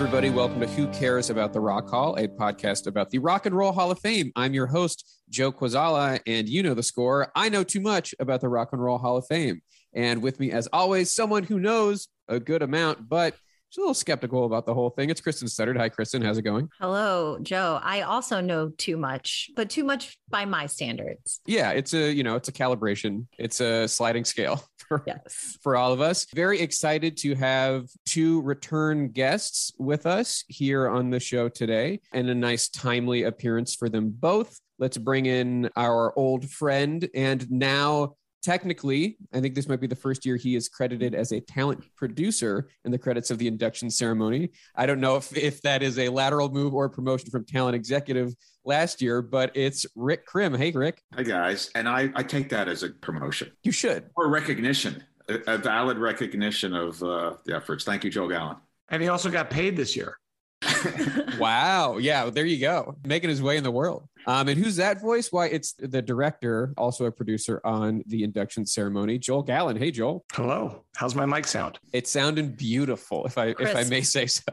everybody. Welcome to Who Cares About the Rock Hall, a podcast about the Rock and Roll Hall of Fame. I'm your host, Joe Quazala, and you know the score. I know too much about the Rock and Roll Hall of Fame. And with me, as always, someone who knows a good amount, but she's a little skeptical about the whole thing. It's Kristen Studdard. Hi, Kristen. How's it going? Hello, Joe. I also know too much, but too much by my standards. Yeah, it's a you know it's a calibration. It's a sliding scale for Yes. for all of us. Very excited to have two return guests with us here on the show today, and a nice timely appearance for them both. Let's bring in our old friend and now technically, I think this might be the first year he is credited as a talent producer in the credits of the induction ceremony. I don't know if, if that is a lateral move or promotion from talent executive last year, but it's Rick Krim. Hey, Rick, Hi guys, and I, I take that as a promotion you should. or recognition, a, a valid recognition of uh, the efforts. Thank you, Joe Gallen. And he also got paid this year. Wow. Yeah, there you go. Making his way in the world. Um, and who's that voice? Why, it's the director, also a producer on the induction ceremony, Joel Gallen. Hey, Joel. Hello. How's my mic sound? It's sounding beautiful, if I if I may say so.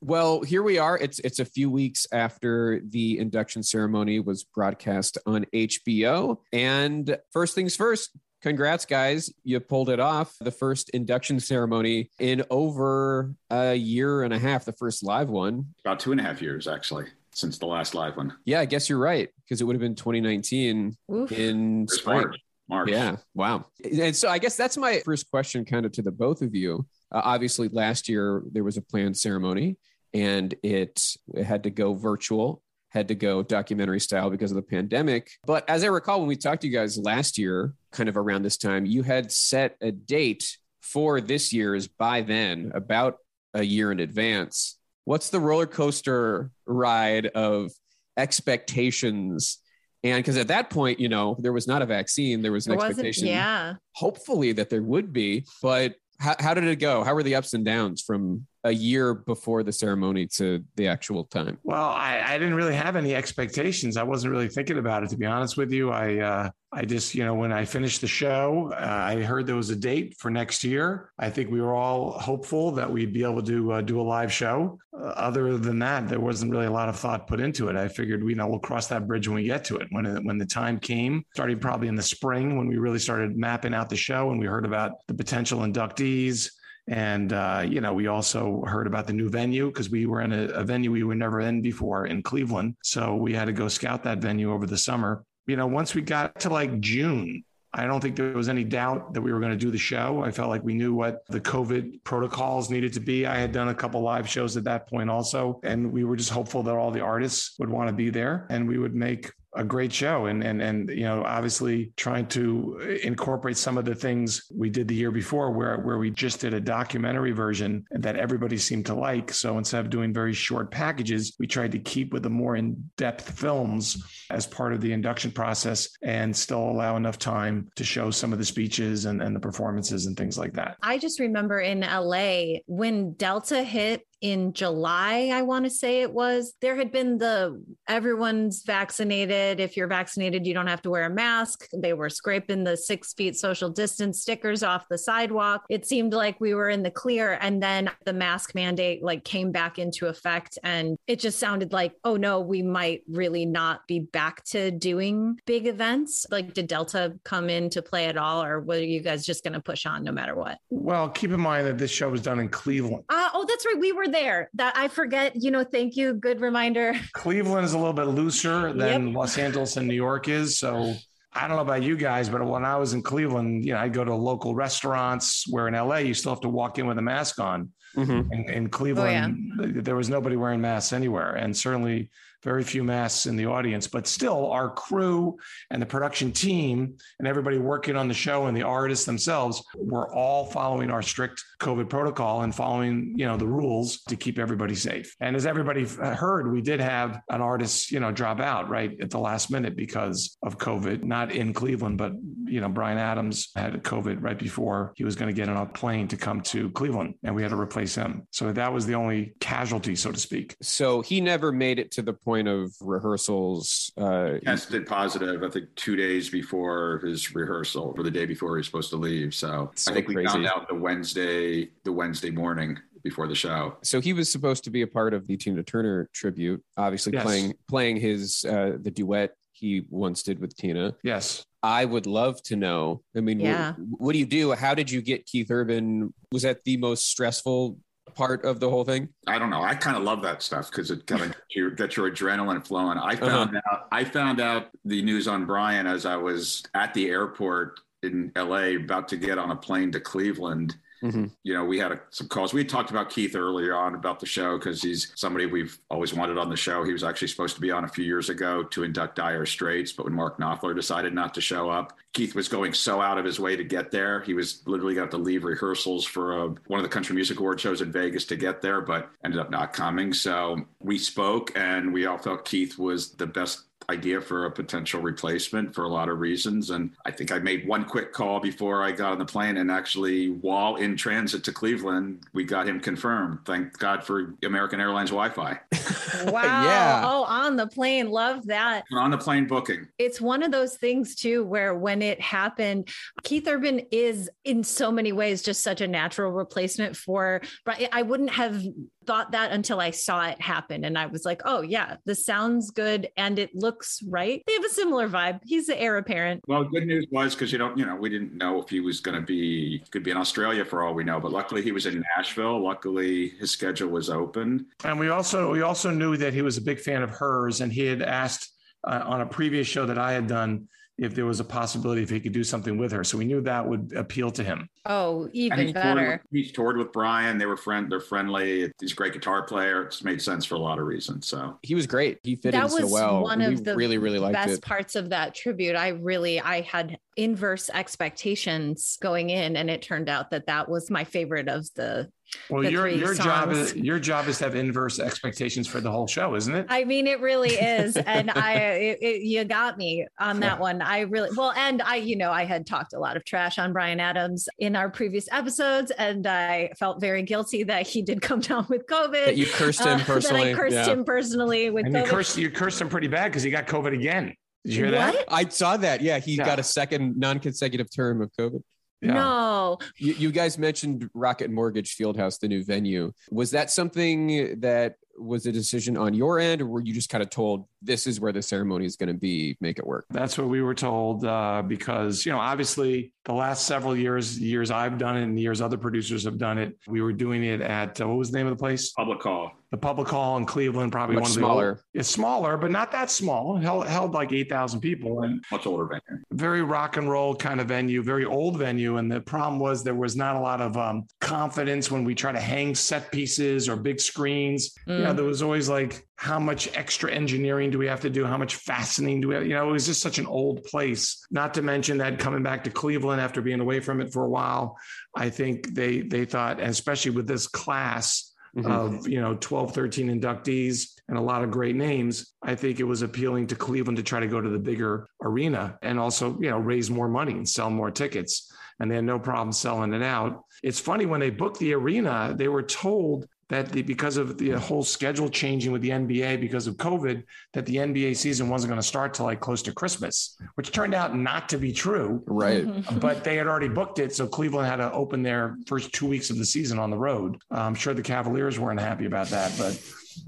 Well, here we are. It's it's a few weeks after the induction ceremony was broadcast on HBO. And first things first, congrats, guys. You pulled it off. The first induction ceremony in over a year and a half, the first live one. About two and a half years, actually, since the last live one. Yeah, I guess you're right, because it would have been 2019 Oof. in It's spring. March. March. Yeah. Wow. And so I guess that's my first question, kind of to the both of you. Uh, obviously, last year there was a planned ceremony and it, it had to go virtual, had to go documentary style because of the pandemic. But as I recall, when we talked to you guys last year, kind of around this time, you had set a date for this year's by then, about a year in advance. What's the roller coaster ride of expectations? And because at that point, you know, there was not a vaccine, there was an There expectation, yeah. hopefully, that there would be. But how, how did it go? How were the ups and downs from a year before the ceremony to the actual time? Well, I, I didn't really have any expectations. I wasn't really thinking about it, to be honest with you. I, uh, I just, you know, when I finished the show, uh, I heard there was a date for next year. I think we were all hopeful that we'd be able to uh, do a live show. Uh, other than that, there wasn't really a lot of thought put into it. I figured, we know, we'll cross that bridge when we get to it. When it, when the time came, starting probably in the spring when we really started mapping out the show and we heard about the potential inductees. And, uh, you know, we also heard about the new venue because we were in a, a venue we were never in before in Cleveland. So we had to go scout that venue over the summer. You know, once we got to like June, I don't think there was any doubt that we were going to do the show. I felt like we knew what the COVID protocols needed to be. I had done a couple live shows at that point also, and we were just hopeful that all the artists would want to be there and we would make a great show. And and and you know obviously trying to incorporate some of the things we did the year before where where we just did a documentary version that everybody seemed to like. So instead of doing very short packages we tried to keep with the more in-depth films as part of the induction process and still allow enough time to show some of the speeches and, and the performances and things like that. I just remember in LA when Delta hit in July, I want to say it was, there had been the everyone's vaccinated. If you're vaccinated, you don't have to wear a mask. They were scraping the six feet social distance stickers off the sidewalk. It seemed like we were in the clear. And then the mask mandate like came back into effect. And it just sounded like, oh no, we might really not be back to doing big events. Like, did Delta come into play at all? Or were you guys just going to push on no matter what? well keep in mind that this show was done in cleveland Uh, oh, that's right. We were there. That I forget. You know, thank you. Good reminder. Cleveland is a little bit looser than Los Angeles and New York is. So I don't know about you guys, but when I was in Cleveland, you know, I'd go to local restaurants where in LA you still have to walk in with a mask on. Mhm. In, in Cleveland, th- there was nobody wearing masks anywhere, and certainly very few masks in the audience. But still, our crew and the production team and everybody working on the show and the artists themselves were all following our strict COVID protocol and following, you know, the rules to keep everybody safe. And as everybody uh, heard, we did have an artist, you know, drop out right at the last minute because of COVID, not in Cleveland, but you know, Bryan Adams had COVID right before he was going to get on a plane to come to Cleveland, and we had to replace him. So that was the only casualty, so to speak. So he never made it to the point of rehearsals. Uh, Tested positive, I think, two days before his rehearsal or the day before he was supposed to leave. So, So I think we found out the Wednesday, the Wednesday morning before the show. So he was supposed to be a part of the Tina Turner tribute, obviously Yes. playing playing his uh, the duet he once did with Tina. Yes. I would love to know. I mean, Yeah. what, what do you do? How did you get Keith Urban? Was that the most stressful part of the whole thing? I don't know. I kind of love that stuff because it kind of gets your, gets your adrenaline flowing. I Uh-huh. found out I found out the news on Bryan as I was at the airport in LA about to get on a plane to Cleveland. Mhm. You know, we had a, some calls. We talked about Keith earlier on about the show because he's somebody we've always wanted on the show. He was actually supposed to be on a few years ago to induct Dire Straits, but when Mark Knopfler decided not to show up, Keith was going so out of his way to get there. He was literally got to leave rehearsals for uh one of the Country Music Award shows in Vegas to get there, but ended up not coming. So we spoke, and we all felt Keith was the best idea for a potential replacement for a lot of reasons. And I think I made one quick call before I got on the plane. And actually, while in transit to Cleveland, we got him confirmed. Thank God for American Airlines Wi Fi. Wow. Yeah. Oh, on the plane. Love that. On the plane booking. It's one of those things too, where when it happened, Keith Urban is in so many ways just such a natural replacement for, but I wouldn't have thought that until I saw it happen. And I was like, oh yeah, this sounds good. And it looks right. They have a similar vibe. He's the heir apparent. Well, good news was because you don't, you know, we didn't know if he was going to be, could be in Australia for all we know. But luckily, he was in Nashville. Luckily, his schedule was open. And we also we also knew that he was a big fan of hers, and he had asked uh, on a previous show that I had done if there was a possibility if he could do something with her. So we knew that would appeal to him. Oh, And even he's toured, better. with, he's toured with Bryan. They were friend. They're friendly. He's a great guitar player. It's made sense for a lot of reasons. So He was great. He fit That in so was well. one We of the really, really liked best it. parts of that tribute i really i had inverse expectations going in and it turned out that that was my favorite of the Well, The your three your job is your job is to have inverse expectations for the whole show, isn't it? i mean it really is and i it, it- you got me on that one i really well and i you know i had talked a lot of trash on bryan adams in our previous episodes and i felt very guilty that he did come down with covid That you cursed him uh, personally. that i cursed Yeah. him personally with and you COVID. cursed you cursed him pretty bad because he got COVID again. Did you hear that? I saw that. Yeah, he Yeah. got a second non-consecutive term of COVID. Yeah. no You, you guys mentioned Rocket Mortgage Fieldhouse, the new venue. Was that something that was a decision on your end, or were you just kind of told this is where the ceremony is going to be? Make it work. That's what we were told uh, because you know obviously the last several years, years I've done it and years other producers have done it, we were doing it at uh, what was the name of the place? public Hall. The Public Hall in Cleveland, probably Much one of the smaller. old- it's smaller, but not that small. It held, held like eight thousand people and Much older venue. very rock and roll kind of venue, very old venue. And the problem was there was not a lot of um, confidence when we try to hang set pieces or big screens. You know, Mm. there was always like, how much extra engineering do we have to do? How much fastening do we have? You know, it was just such an old place. Not to mention that coming back to Cleveland after being away from it for a while, I think they they thought, especially with this class, Mhm. of you know 12 13 inductees and a lot of great names i think it was appealing to cleveland to try to go to the bigger arena and also you know raise more money and sell more tickets and they had no problem selling it out it's funny when they booked the arena they were told that the, because of the whole schedule changing with the NBA because of COVID, that the NBA season wasn't going to start till like close to Christmas, which turned out not to be true Right. But they had already booked it. So Cleveland had to open their first two weeks of the season on the road. I'm sure the Cavaliers weren't happy about that, but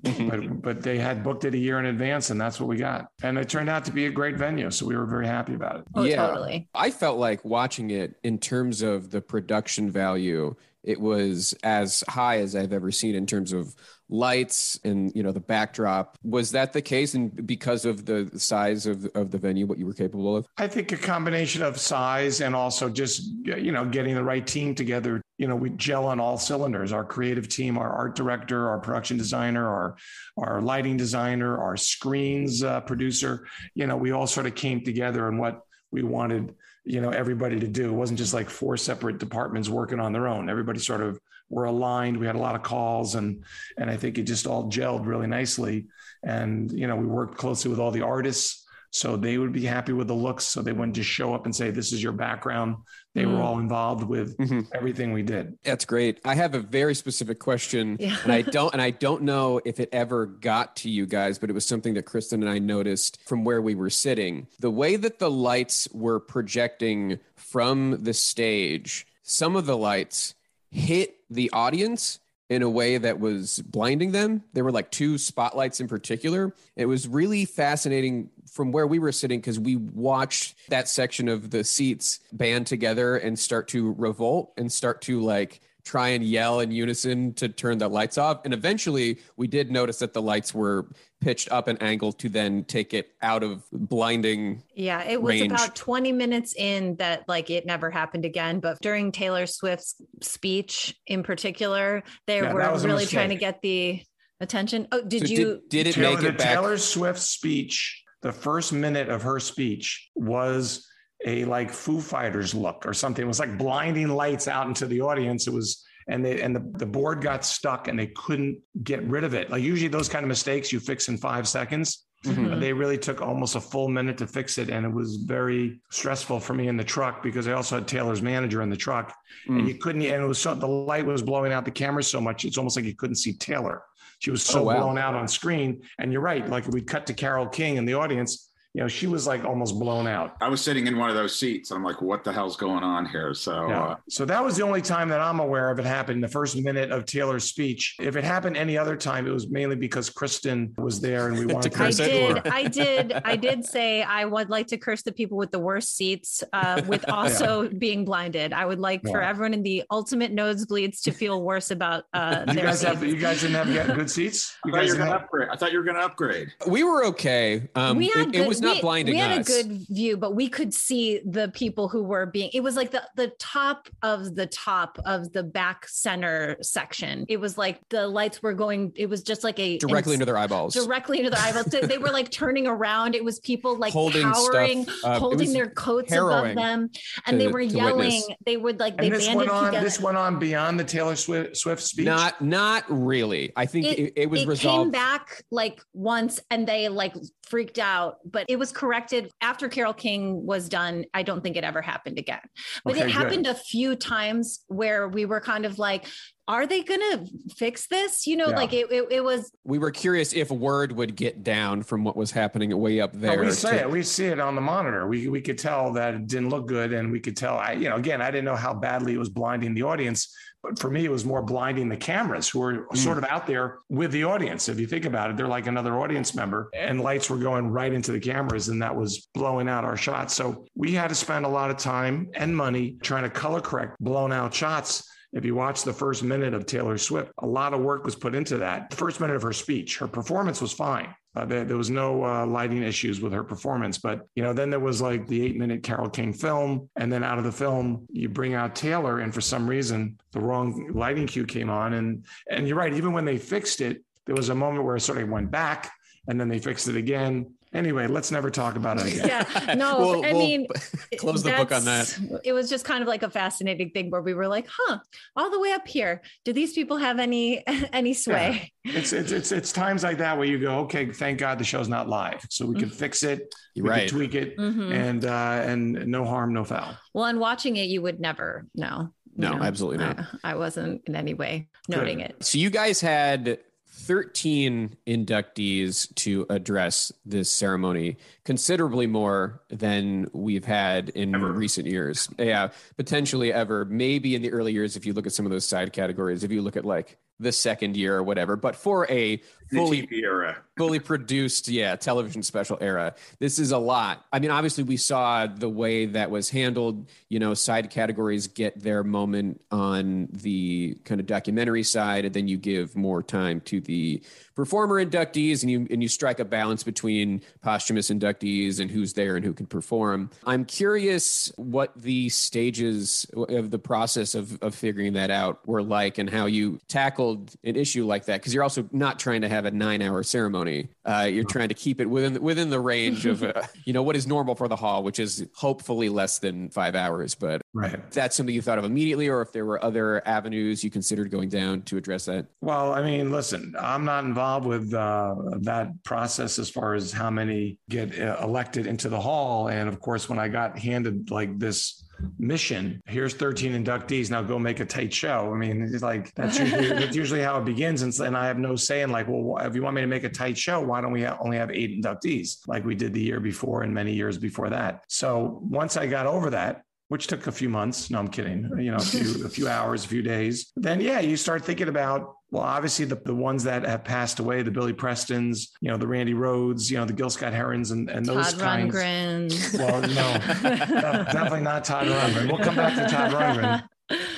but but they had booked it a year in advance, and that's what we got. And it turned out to be a great venue, so we were very happy about it. oh Yeah. totally I felt like watching it in terms of the production value, it was as high as I've ever seen in terms of lights and you know the backdrop. Was that the case? And because of the size of, of the venue, what you were capable of? I think a combination of size and also just you know getting the right team together. You know, we gel on all cylinders. Our creative team, our art director, our production designer, our our lighting designer, our screens uh, producer. You know, we all sort of came together in what we wanted. You know, everybody to do. It wasn't just like four separate departments working on their own. Everybody sort of were aligned. We had a lot of calls, and and I think it just all gelled really nicely. And you know, we worked closely with all the artists so they would be happy with the looks. So they wouldn't just show up and say, "This is your background." They were Mm. all involved with Mhm. everything we did. That's great. I have a very specific question, Yeah. and I don't and I don't know if it ever got to you guys, but it was something that Kristen and I noticed from where we were sitting. The way that the lights were projecting from the stage, some of the lights hit the audience in a way that was blinding them. There were like two spotlights in particular. It was really fascinating from where we were sitting because we watched that section of the seats band together and start to revolt and start to like try and yell in unison to turn the lights off. And eventually we did notice that the lights were pitched up an angle to then take it out of blinding. Yeah, it was range. about 20 minutes in that like it never happened again. But during Taylor Swift's speech in particular, they Yeah, were really trying to get the attention. Oh, did So you? did, did it Taylor, make it back? Taylor Swift speech, the first minute of her speech was a like Foo Fighters look or something. It was like blinding lights out into the audience. It was and they and the, the board got stuck and they couldn't get rid of it. Like usually those kind of mistakes you fix in five seconds. Mhm. Mhm. They really took almost a full minute to fix it. And it was very stressful for me in the truck because I also had Taylor's manager in the truck. And Mm. you couldn't, and it was so the light was blowing out the camera so much, it's almost like you couldn't see Taylor. She was so Oh, wow. blown out on screen. And you're right, like we'd cut to Carole King in the audience, you know, she was like almost blown out. I was sitting in one of those seats. And I'm like, what the hell's going on here? So Yeah. uh, So that was the only time that I'm aware of it happened, the first minute of Taylor's speech. If it happened any other time, it was mainly because Kristen was there and we wanted to curse I it, curse did. her. I did. I did say I would like to curse the people with the worst seats, uh, with also being blinded. I would like for everyone in the ultimate nosebleeds to feel worse about uh, You their guys have you guys didn't have good seats? I You thought you guys were going to have, upgrade. I thought you were going to upgrade. We were okay. Um, we had it, good, it was not we, blinding we had us. a good view, but we could see the people who were being. It was like the the top of the top of the back center section. It was like the lights were going. It was just like a directly ins- into their eyeballs. directly into their eyeballs. They, they were like turning around. It was people like Holding stuff cowering, up. It holding their coats above them, and they were yelling. witness. They would like they and this banded went on together. this went on beyond the Taylor Swift, Swift speech. Not not really. I think It- it, it was it resolved. came back like once and they like freaked out but it was corrected after carole king was done i don't think it ever happened again but Okay, it good. happened a few times where we were kind of like are they gonna fix this you know Yeah. like it, it, it was we were curious if word would get down from what was happening way up No, there. we see to- it. We see it on the monitor. We we could tell that it didn't look good, and we could tell. I you know again, I didn't know how badly it was blinding the audience, but for me, it was more blinding the cameras who were Mm. sort of out there with the audience. If you think about it, they're like another audience member, and lights were going right into the cameras, and that was blowing out our shots. So we had to spend a lot of time and money trying to color correct blown out shots. If you watch the first minute of Taylor Swift, a lot of work was put into that. The first minute of her speech, her performance was fine. Uh, there, there was no uh, lighting issues with her performance, but you know, then there was like the eight-minute Carole King film, and then out of the film, you bring out Taylor, and for some reason, the wrong lighting cue came on, and and you're right. Even when they fixed it, there was a moment where it sort of went back, and then they fixed it again. Anyway, let's never talk about it again. yeah no We'll- i we'll mean close the book on that. it was just kind of like a fascinating thing where we were like huh all the way up here do these people have any any sway It's, it's it's it's times like that where you go, okay, thank God the show's not live, so we can fix it, we right. can tweak it, Mhm. and uh, and no harm, no foul. Well, and watching it, you would never know. you No, know? absolutely not. I, I wasn't in any way noting Good. it. So you guys had 13 inductees to address this ceremony, considerably more than we've had in Ever. recent years. Yeah, potentially ever. Maybe in the early years, if you look at some of those side categories, if you look at like the second year or whatever. But for a fully era. fully produced yeah television special era this is a lot i mean obviously we saw the way that was handled you know side categories get their moment on the kind of documentary side and then you give more time to the performer inductees and you and you strike a balance between posthumous inductees and who's there and who can perform. I'm curious what the stages of the process of, of figuring that out were like and how you tackled an issue like that because you're also not trying to have a nine hour ceremony uh, you're trying to keep it within within the range of uh, you know what is normal for the hall which is hopefully less than five hours but Right. that's something you thought of immediately or if there were other avenues you considered going down to address that Well, I mean, listen, I'm not involved with uh, that process as far as how many get uh, elected into the hall. And of course, when I got handed like this mission, here's 13 inductees, now go make a tight show. I mean, it's like that's usually, that's usually how it begins. And, and I have no say in like, well, if you want me to make a tight show, why don't we ha- only have eight inductees like we did the year before and many years before that? So once I got over that, which took a few months. No, I'm kidding. You know, a few, a few hours, a few days. Then, yeah, you start thinking about well, obviously the, the ones that have passed away, the Billy Prestons, you know, the Randy Rhoads, you know, the Gil Scott Herons and, and those Todd kinds. Rundgren. Well, no, no, definitely not Todd Rundgren. We'll come back to Todd Rundgren.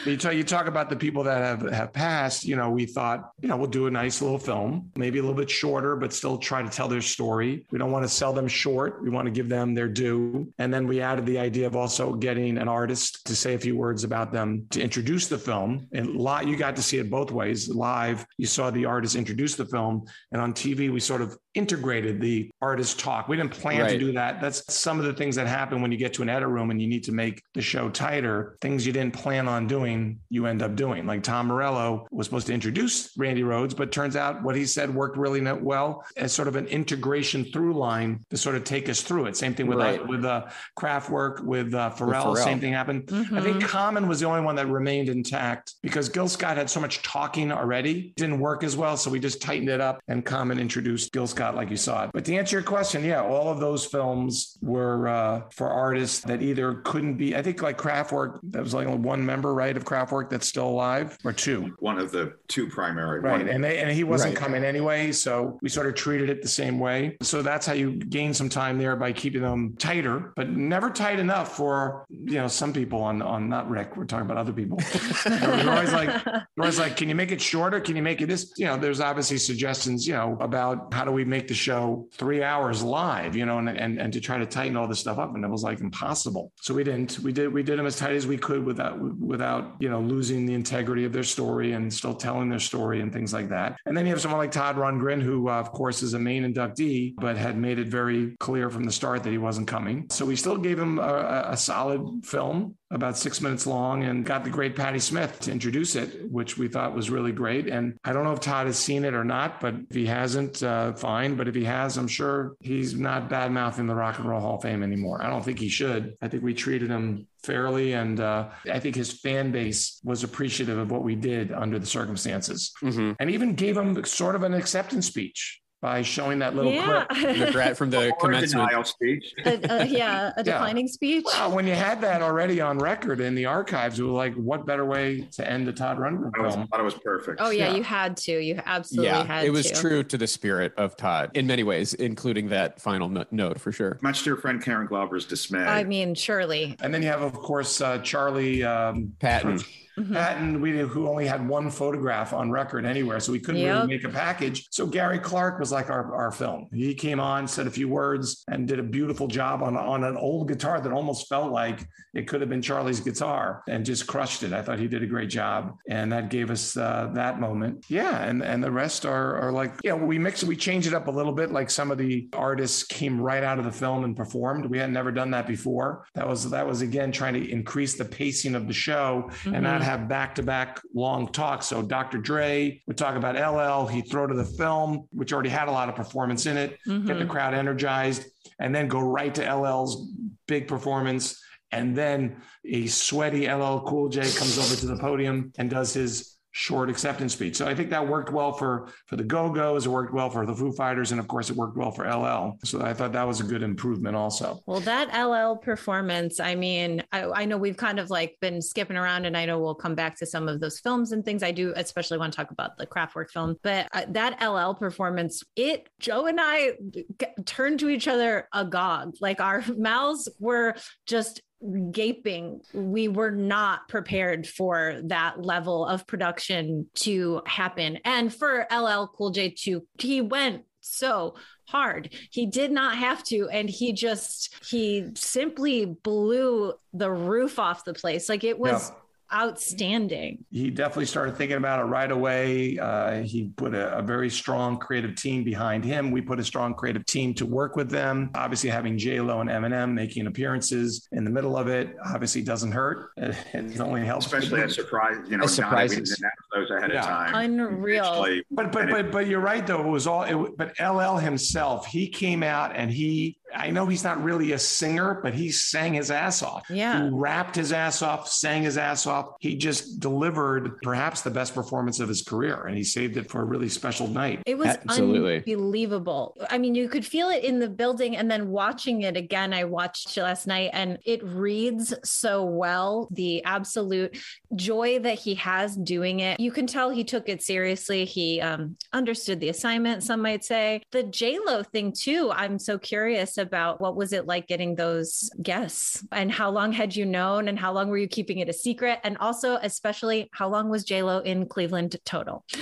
You talk, you talk about the people that have, have passed, you know, we thought, you know, we'll do a nice little film, maybe a little bit shorter, but still try to tell their story. We don't want to sell them short. We want to give them their due. And then we added the idea of also getting an artist to say a few words about them to introduce the film. And lot you got to see it both ways. Live, you saw the artist introduce the film. And on TV, we sort of integrated the artist talk. We didn't plan right. to do that. That's some of the things that happen when you get to an edit room and you need to make the show tighter. Things you didn't plan on doing, you end up doing. Like Tom Morello was supposed to introduce Randy Rhoads, but turns out what he said worked really well as sort of an integration through line to sort of take us through it. Same thing with right. uh, with uh, Kraftwerk, with uh, Pharrell, Pharrell. Same thing happened. Mm-hmm. I think mm-hmm. Common was the only one that remained intact because Gil Scott had so much talking already, didn't work as well. So we just tightened it up, and Common introduced Gil Scott like you saw it. But to answer your question, yeah, all of those films were uh, for artists that either couldn't be. I think like Kraftwerk, that was like only one member, right, of Kraftwerk that's still alive, or two. One of the two primary. Right, one. and they, and he wasn't right. coming anyway, so we sort of treated it the same way. So that's how you gain some time there by keeping them tighter, but never tight enough for you know some people on on not Rick. We're talking about other people. they're always like, they're always like, can you make it shorter? Can you make it this? You know, there's obviously suggestions, you know, about how do we make the show three hours live, you know, and, and, and to try to tighten all this stuff up. And it was like impossible. So we didn't, we did, we did them as tight as we could without, without, you know, losing the integrity of their story and still telling their story and things like that. And then you have someone like Todd Rundgren, who uh, of course is a main inductee, but had made it very clear from the start that he wasn't coming. So we still gave him a, a solid film about six minutes long and got the great Patti Smith to introduce it, which we thought was really great. And I don't know if Todd has seen it or not, but if he hasn't, uh, fine. But if he has, I'm sure he's not bad mouthing the Rock and Roll Hall of Fame anymore. I don't think he should. I think we treated him fairly. And uh, I think his fan base was appreciative of what we did under the circumstances mm-hmm. and even gave him sort of an acceptance speech by showing that little yeah. clip from the commencement speech. A, a, yeah, a declining yeah. speech. Well, when you had that already on record in the archives, it was like, what better way to end the Todd Rundgren film? I thought it was perfect. Oh yeah, yeah, you had to. You absolutely had to. yeah, had. It was to. true to the spirit of Todd in many ways, including that final note for sure. Much to your friend Karen Glauber's dismay. I mean, surely. And then you have, of course, uh, Charley um, Patton. Mm-hmm. Patton, we who only had one photograph on record anywhere, so we couldn't yep. really make a package. So Gary Clark was like our, our film. He came on, said a few words, and did a beautiful job on on an old guitar that almost felt like it could have been Charley's guitar, and just crushed it. I thought he did a great job, and that gave us uh, that moment. Yeah, and and the rest are are like yeah, you know, we mix it, we change it up a little bit. Like some of the artists came right out of the film and performed. We had never done that before. That was that was again trying to increase the pacing of the show mm-hmm. and not mm-hmm. Have back to back long talks. So Dr. Dre would talk about LL, he'd throw to the film, which already had a lot of performance in it, mm-hmm. get the mm-hmm. crowd energized, and then go right to LL's big performance. And then a sweaty LL Cool J comes over to the podium and does his short acceptance speech. So I think that worked well for for the Go Go's. It worked well for the Foo Fighters, and of course, it worked well for LL. So I thought that was a good improvement, also. Well, that LL performance. I mean, I, I know we've kind of like been skipping around, and I know we'll come back to some of those films and things. I do especially want to talk about the Kraftwerk film, but uh, that LL performance, it Joe and I turned to each other agog. Like our mouths were just gaping. We were not prepared for that level of production to happen. And for LL Cool J to, he went so hard. He did not have to. And he just, he simply blew the roof off the place. Like it was. Yeah outstanding. He definitely started thinking about it right away. Uh, he put a, a, very strong creative team behind him. We put a strong creative team to work with them. Obviously, having J Lo and Eminem making appearances in the middle of it obviously doesn't hurt. It, it only helps. Especially a surprise, you know, surprises. those ahead yeah. of time. Unreal. But but but but you're right though. It was all. It, but LL himself, he came out and he I know he's not really a singer, but he sang his ass off. Yeah. He rapped his ass off, sang his ass off. He just delivered perhaps the best performance of his career and he saved it for a really special night. It was Absolutely. unbelievable. I mean, you could feel it in the building and then watching it again. I watched it last night and it reads so well. The absolute joy that he has doing it. You can tell he took it seriously. He um, understood the assignment, some might say. The J-Lo thing too. I'm so curious about what was it like getting those guests and how long had you known and how long were you keeping it a secret? And also, especially, how long was J-Lo in Cleveland total?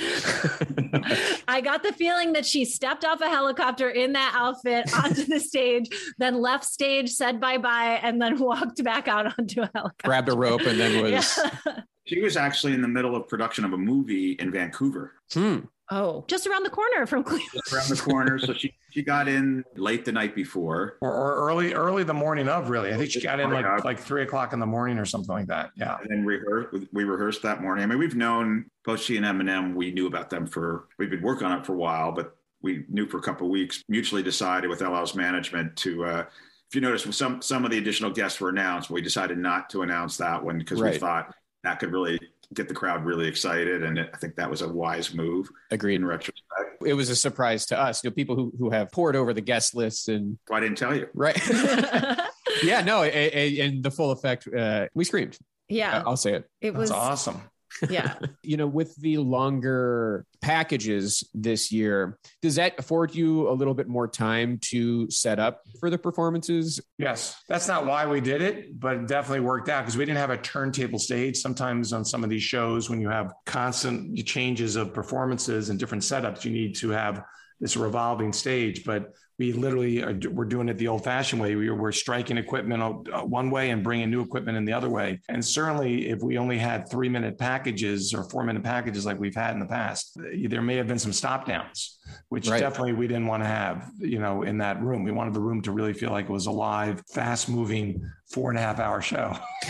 I got the feeling that she stepped off a helicopter in that outfit onto the stage, then left stage, said bye bye, and then walked back out onto a helicopter. Grabbed a rope and then was. Yeah. She was actually in the middle of production of a movie in Vancouver. Hmm. Oh, just around the corner from Cleveland. Just around the corner. so she, she got in late the night before. Or, or early, early the morning of really. I think she got in like Yeah. like three o'clock in the morning or something like that. Yeah. And then rehearsed, we rehearsed that morning. I mean, we've known both she and Eminem, we knew about them for, we've been working on it for a while, but we knew for a couple of weeks, mutually decided with LL's management to, uh, if you notice, some some of the additional guests were announced. We decided not to announce that one because we thought that could really get the crowd really excited, and I think that was a wise move Agreed. in retrospect. It was a surprise to us. You know, people who, who have poured over the guest lists and Why I didn't tell you? right. yeah, no, a, a, and the full effect, uh, we screamed. yeah, I'll say it. it was awesome. Yeah. You know, with the longer packages this year, does that afford you a little bit more time to set up for the performances? Yes, that's not why we did it, but it definitely worked out because we didn't have a turntable stage. Sometimes on some of these shows, when you have constant changes of performances and different setups, you need to have this revolving stage. But we literally are, we're doing it the old-fashioned way. We, we're striking equipment uh, one way and bringing new equipment in the other way. And certainly, if we only had three-minute packages or four-minute packages like we've had in the past, there may have been some stop downs which Right. definitely we didn't want to have, you know, in that room. We wanted the room to really feel like it was alive, fast moving four and a half hour show.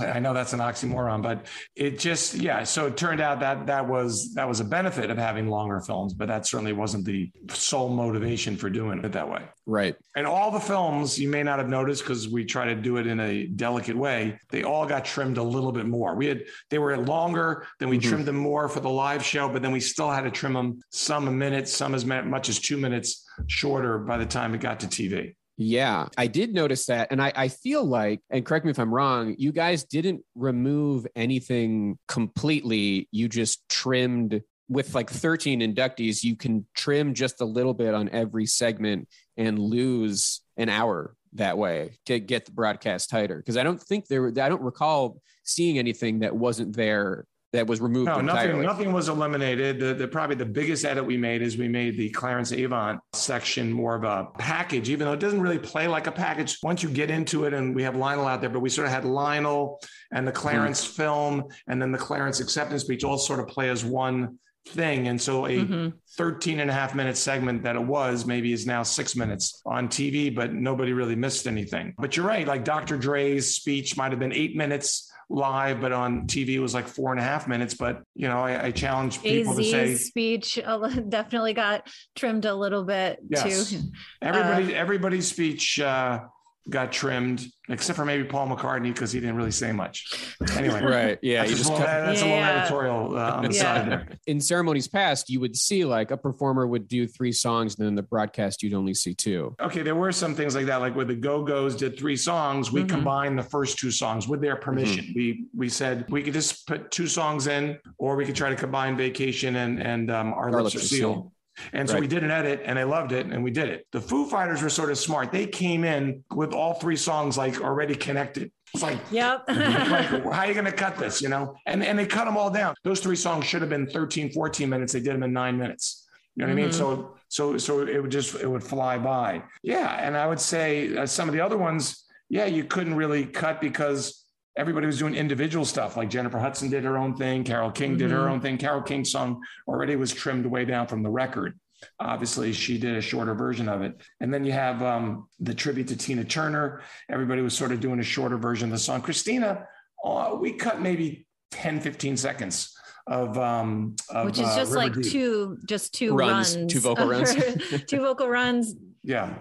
I know that's an oxymoron, but it just, yeah. So it turned out that that was, that was a benefit of having longer films, but that certainly wasn't the sole motivation for doing it that way. Right. And all the films you may not have noticed because we try to do it in a delicate way. They all got trimmed a little bit more. We had they were longer, then we Mhm. trimmed them more for the live show, but then we still had to trim them some a minute, some as much as two minutes shorter by the time it got to TV. Yeah, I did notice that. And I, I feel like, and correct me if I'm wrong, you guys didn't remove anything completely. You just trimmed with like 13 inductees, you can trim just a little bit on every segment and lose an hour that way to get the broadcast tighter. Because I don't think there, I don't recall seeing anything that wasn't there that was removed No, nothing, entirely. nothing was eliminated. The, the probably the biggest edit we made is we made the Clarence Avant section more of a package, even though it doesn't really play like a package. Once you get into it, and we have Lionel out there, but we sort of had Lionel and the Clarence film, and then the Clarence acceptance speech all sort of play as one thing. And so a Mhm. 13 and a half minute segment that it was maybe is now six minutes on TV, but nobody really missed anything. But you're right, like Dr. Dre's speech might have been eight minutes live, but on TV it was like four and a half minutes. But you know, I, I challenge people to say Jay-Z's speech uh, definitely got trimmed a little bit Yes. too. everybody, everybody's speech uh, got trimmed, except for maybe Paul McCartney because he didn't really say much. Anyway, Right. Yeah. that's, You a just little, cut, that's a little editorial uh, on the Yeah. side there. in ceremonies past, you would see like a performer would do three songs, and then the broadcast you'd only see two. Okay, there were some things like that, like where the Go Go's did three songs. We Mhm. combined the first two songs with their permission. We we said we could just put two songs in, or we could try to combine Vacation and and um, Our, Lips, Are Sealed. And so Right. we did an edit, and they loved it, and we did it. The Foo Fighters were sort of smart. They came in with all three songs like already connected. It's like Yep. like, how are you going to cut this? You know, and and they cut them all down. Those three songs should have been 13, 14 minutes. They did them in nine minutes. You know what I mean? Mhm. So so so it would just it would fly by. Yeah, and I would say uh, some of the other ones, yeah, you couldn't really cut because everybody was doing individual stuff. Like Jennifer Hudson did her own thing. Carole King did her Mhm. own thing. Carole King's song already was trimmed way down from the record. Obviously, she did a shorter version of it. And then you have um, the tribute to Tina Turner. Everybody was sort of doing a shorter version of the song. Christina, uh, we cut maybe 10, 15 seconds of, um, of Which is uh, just River like Deep. two, just two Runs, runs, two vocal runs. two vocal runs. Yeah.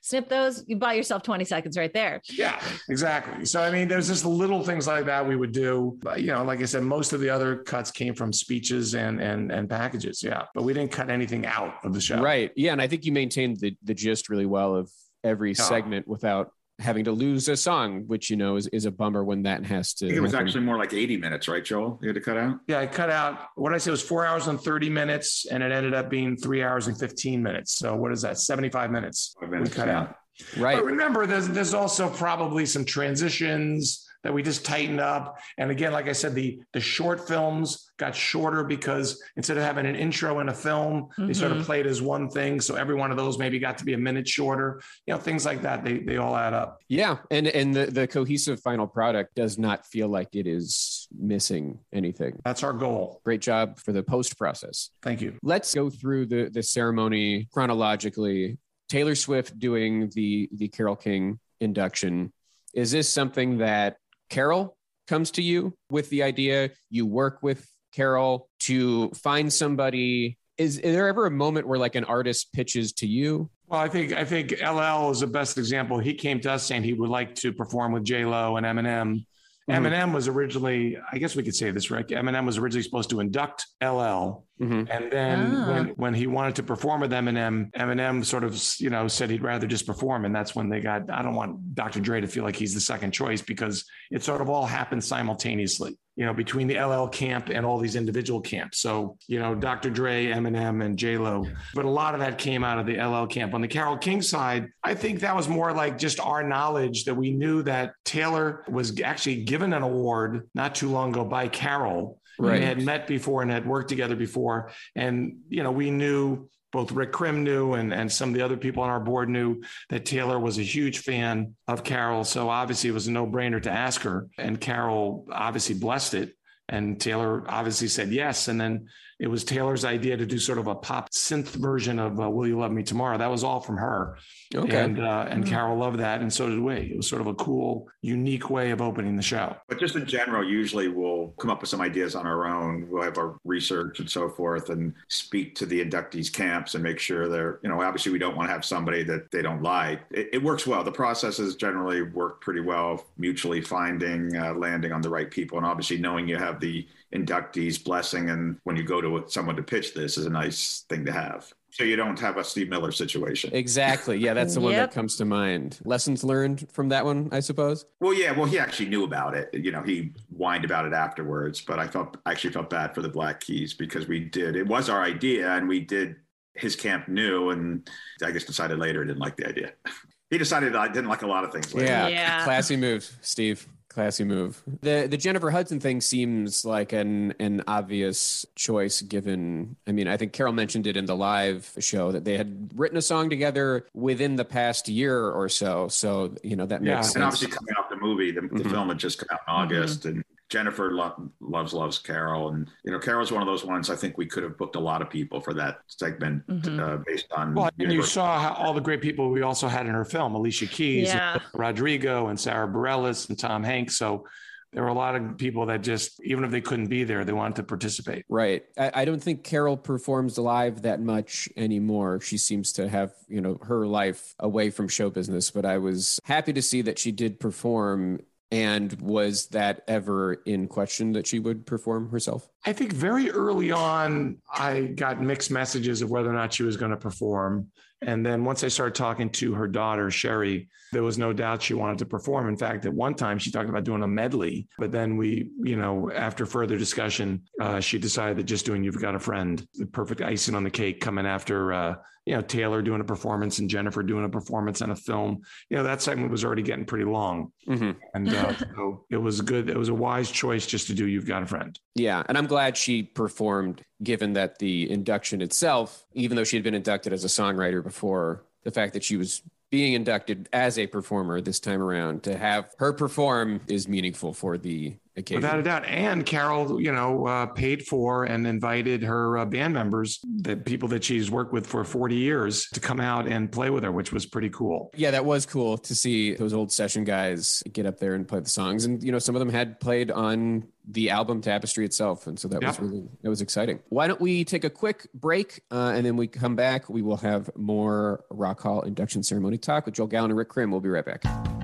Snip those. You buy yourself 20 seconds right there. Yeah, exactly. So, I mean, there's just little things like that we would do. But, you know, like I said, most of the other cuts came from speeches and, and, and packages. Yeah. But we didn't cut anything out of the show. Right. Yeah. And I think you maintained the, the gist really well of every Yeah. segment without having to lose a song, which, you know, is, is a bummer when that has to. I think it was happen. actually more like 80 minutes, right, Joel? You had to cut out? Yeah, I cut out what I said was four hours and 30 minutes, and it ended up being three hours and 15 minutes. So, what is that? 75 minutes Five we cut yeah. out. right. But remember, there's there's also probably some transitions that we just tightened up. And again, like I said, the the short films got shorter because instead of having an intro and a film, they sort of Mhm. played as one thing. So every one of those maybe got to be a minute shorter. You know, things like that. They they all add up. Yeah, and and the the cohesive final product does not feel like it is missing anything. That's our goal. Great job for the post process. Thank you. Let's go through the the ceremony chronologically. Taylor Swift doing the the Carole King induction. Is this something that Carole comes to you with the idea? You work with Carole to find somebody. Is, is there ever a moment where like an artist pitches to you? Well, I think I think LL is the best example. He came to us saying he would like to perform with J Lo and Eminem. Mhm. Eminem was originally, I guess we could say this, Rick. Eminem was originally supposed to induct LL, Mhm. and then Ah. when, when he wanted to perform with Eminem, Eminem sort of you know said he'd rather just perform, and that's when they got. I don't want Dr. Dre to feel like he's the second choice because it sort of all happened simultaneously. You know, between the LL camp and all these individual camps. So you know, Dr. Dre, Eminem, and J Lo, but a lot of that came out of the LL camp. On the Carole King side, I think that was more like just our knowledge that we knew that Taylor was actually given an award not too long ago by Carole. Right. They had met before and had worked together before. And, you know, we knew both Rick Krim knew and, and some of the other people on our board knew that Taylor was a huge fan of Carole. So obviously it was a no brainer to ask her. And Carole obviously blessed it. And Taylor obviously said yes. And then it was Taylor's idea to do sort of a pop synth version of uh, Will You Love Me Tomorrow. That was all from her. Okay. And, uh, and Mhm. Carole loved that. And so did we. It was sort of a cool, unique way of opening the show. But just in general, usually we'll come up with some ideas on our own. We'll have our research and so forth and speak to the inductees camps and make sure they're, you know, obviously we don't want to have somebody that they don't like. It, it works well. The processes generally work pretty well, mutually finding, uh, landing on the right people. And obviously knowing you have the inductees blessing and when you go to someone to pitch this is a nice thing to have. So you don't have a Steve Miller situation. Exactly. Yeah, that's the one that comes to mind. Lessons learned from that one, I suppose. Well, yeah, well, he actually knew about it. You know, he whined about it afterwards, but I felt I actually felt bad for the Black Keys because we did. It was our idea, and we did. His camp knew, and I guess decided later didn't like the idea. he decided I didn't like a lot of things. Later. Yeah, Yeah. classy move, Steve. Classy move. The the Jennifer Hudson thing seems like an an obvious choice given I mean, I think Carole mentioned it in the live show that they had written a song together within the past year or so. So, you know, that Yeah, makes and sense. obviously coming off the movie, the, the Mhm. film had just come out in August, and Jennifer lo- loves loves Carole, and you know, Carole's one of those ones. I think we could have booked a lot of people for that segment Mhm. uh, based on. Well, and you saw how, all the great people we also had in her film Alicia Keys, Yeah. Rodrigo, and Sara Bareilles, and Tom Hanks. So there were a lot of people that just, even if they couldn't be there, they wanted to participate. Right. I, I don't think Carol performs live that much anymore. She seems to have, you know, her life away from show business. But I was happy to see that she did perform. And was that ever in question that she would perform herself? I think very early on, I got mixed messages of whether or not she was going to perform. And then once I started talking to her daughter, Sherry, there was no doubt she wanted to perform. In fact, at one time she talked about doing a medley, but then we, you know, after further discussion, uh, she decided that just doing You've Got a Friend, the perfect icing on the cake coming after, uh, you know, Taylor doing a performance and Jennifer doing a performance on a film. You know, that segment was already getting pretty long. Mm-hmm. And uh, so it was good. It was a wise choice just to do You've Got a Friend. Yeah. And I'm glad she performed, given that the induction itself, even though she had been inducted as a songwriter before, the fact that she was being inducted as a performer this time around, to have her perform is meaningful for the. Without a doubt. And Carole, you know, uh, paid for and invited her uh, band members, the people that she's worked with for 40 years, to come out and play with her, which was pretty cool. Yeah, that was cool to see those old session guys get up there and play the songs. And, you know, some of them had played on the album Tapestry itself. And so that Yep. was really, that was exciting. Why don't we take a quick break uh, and then we come back? We will have more Rock Hall induction ceremony talk with Joel Gallen and Rick Krim. We'll be right back.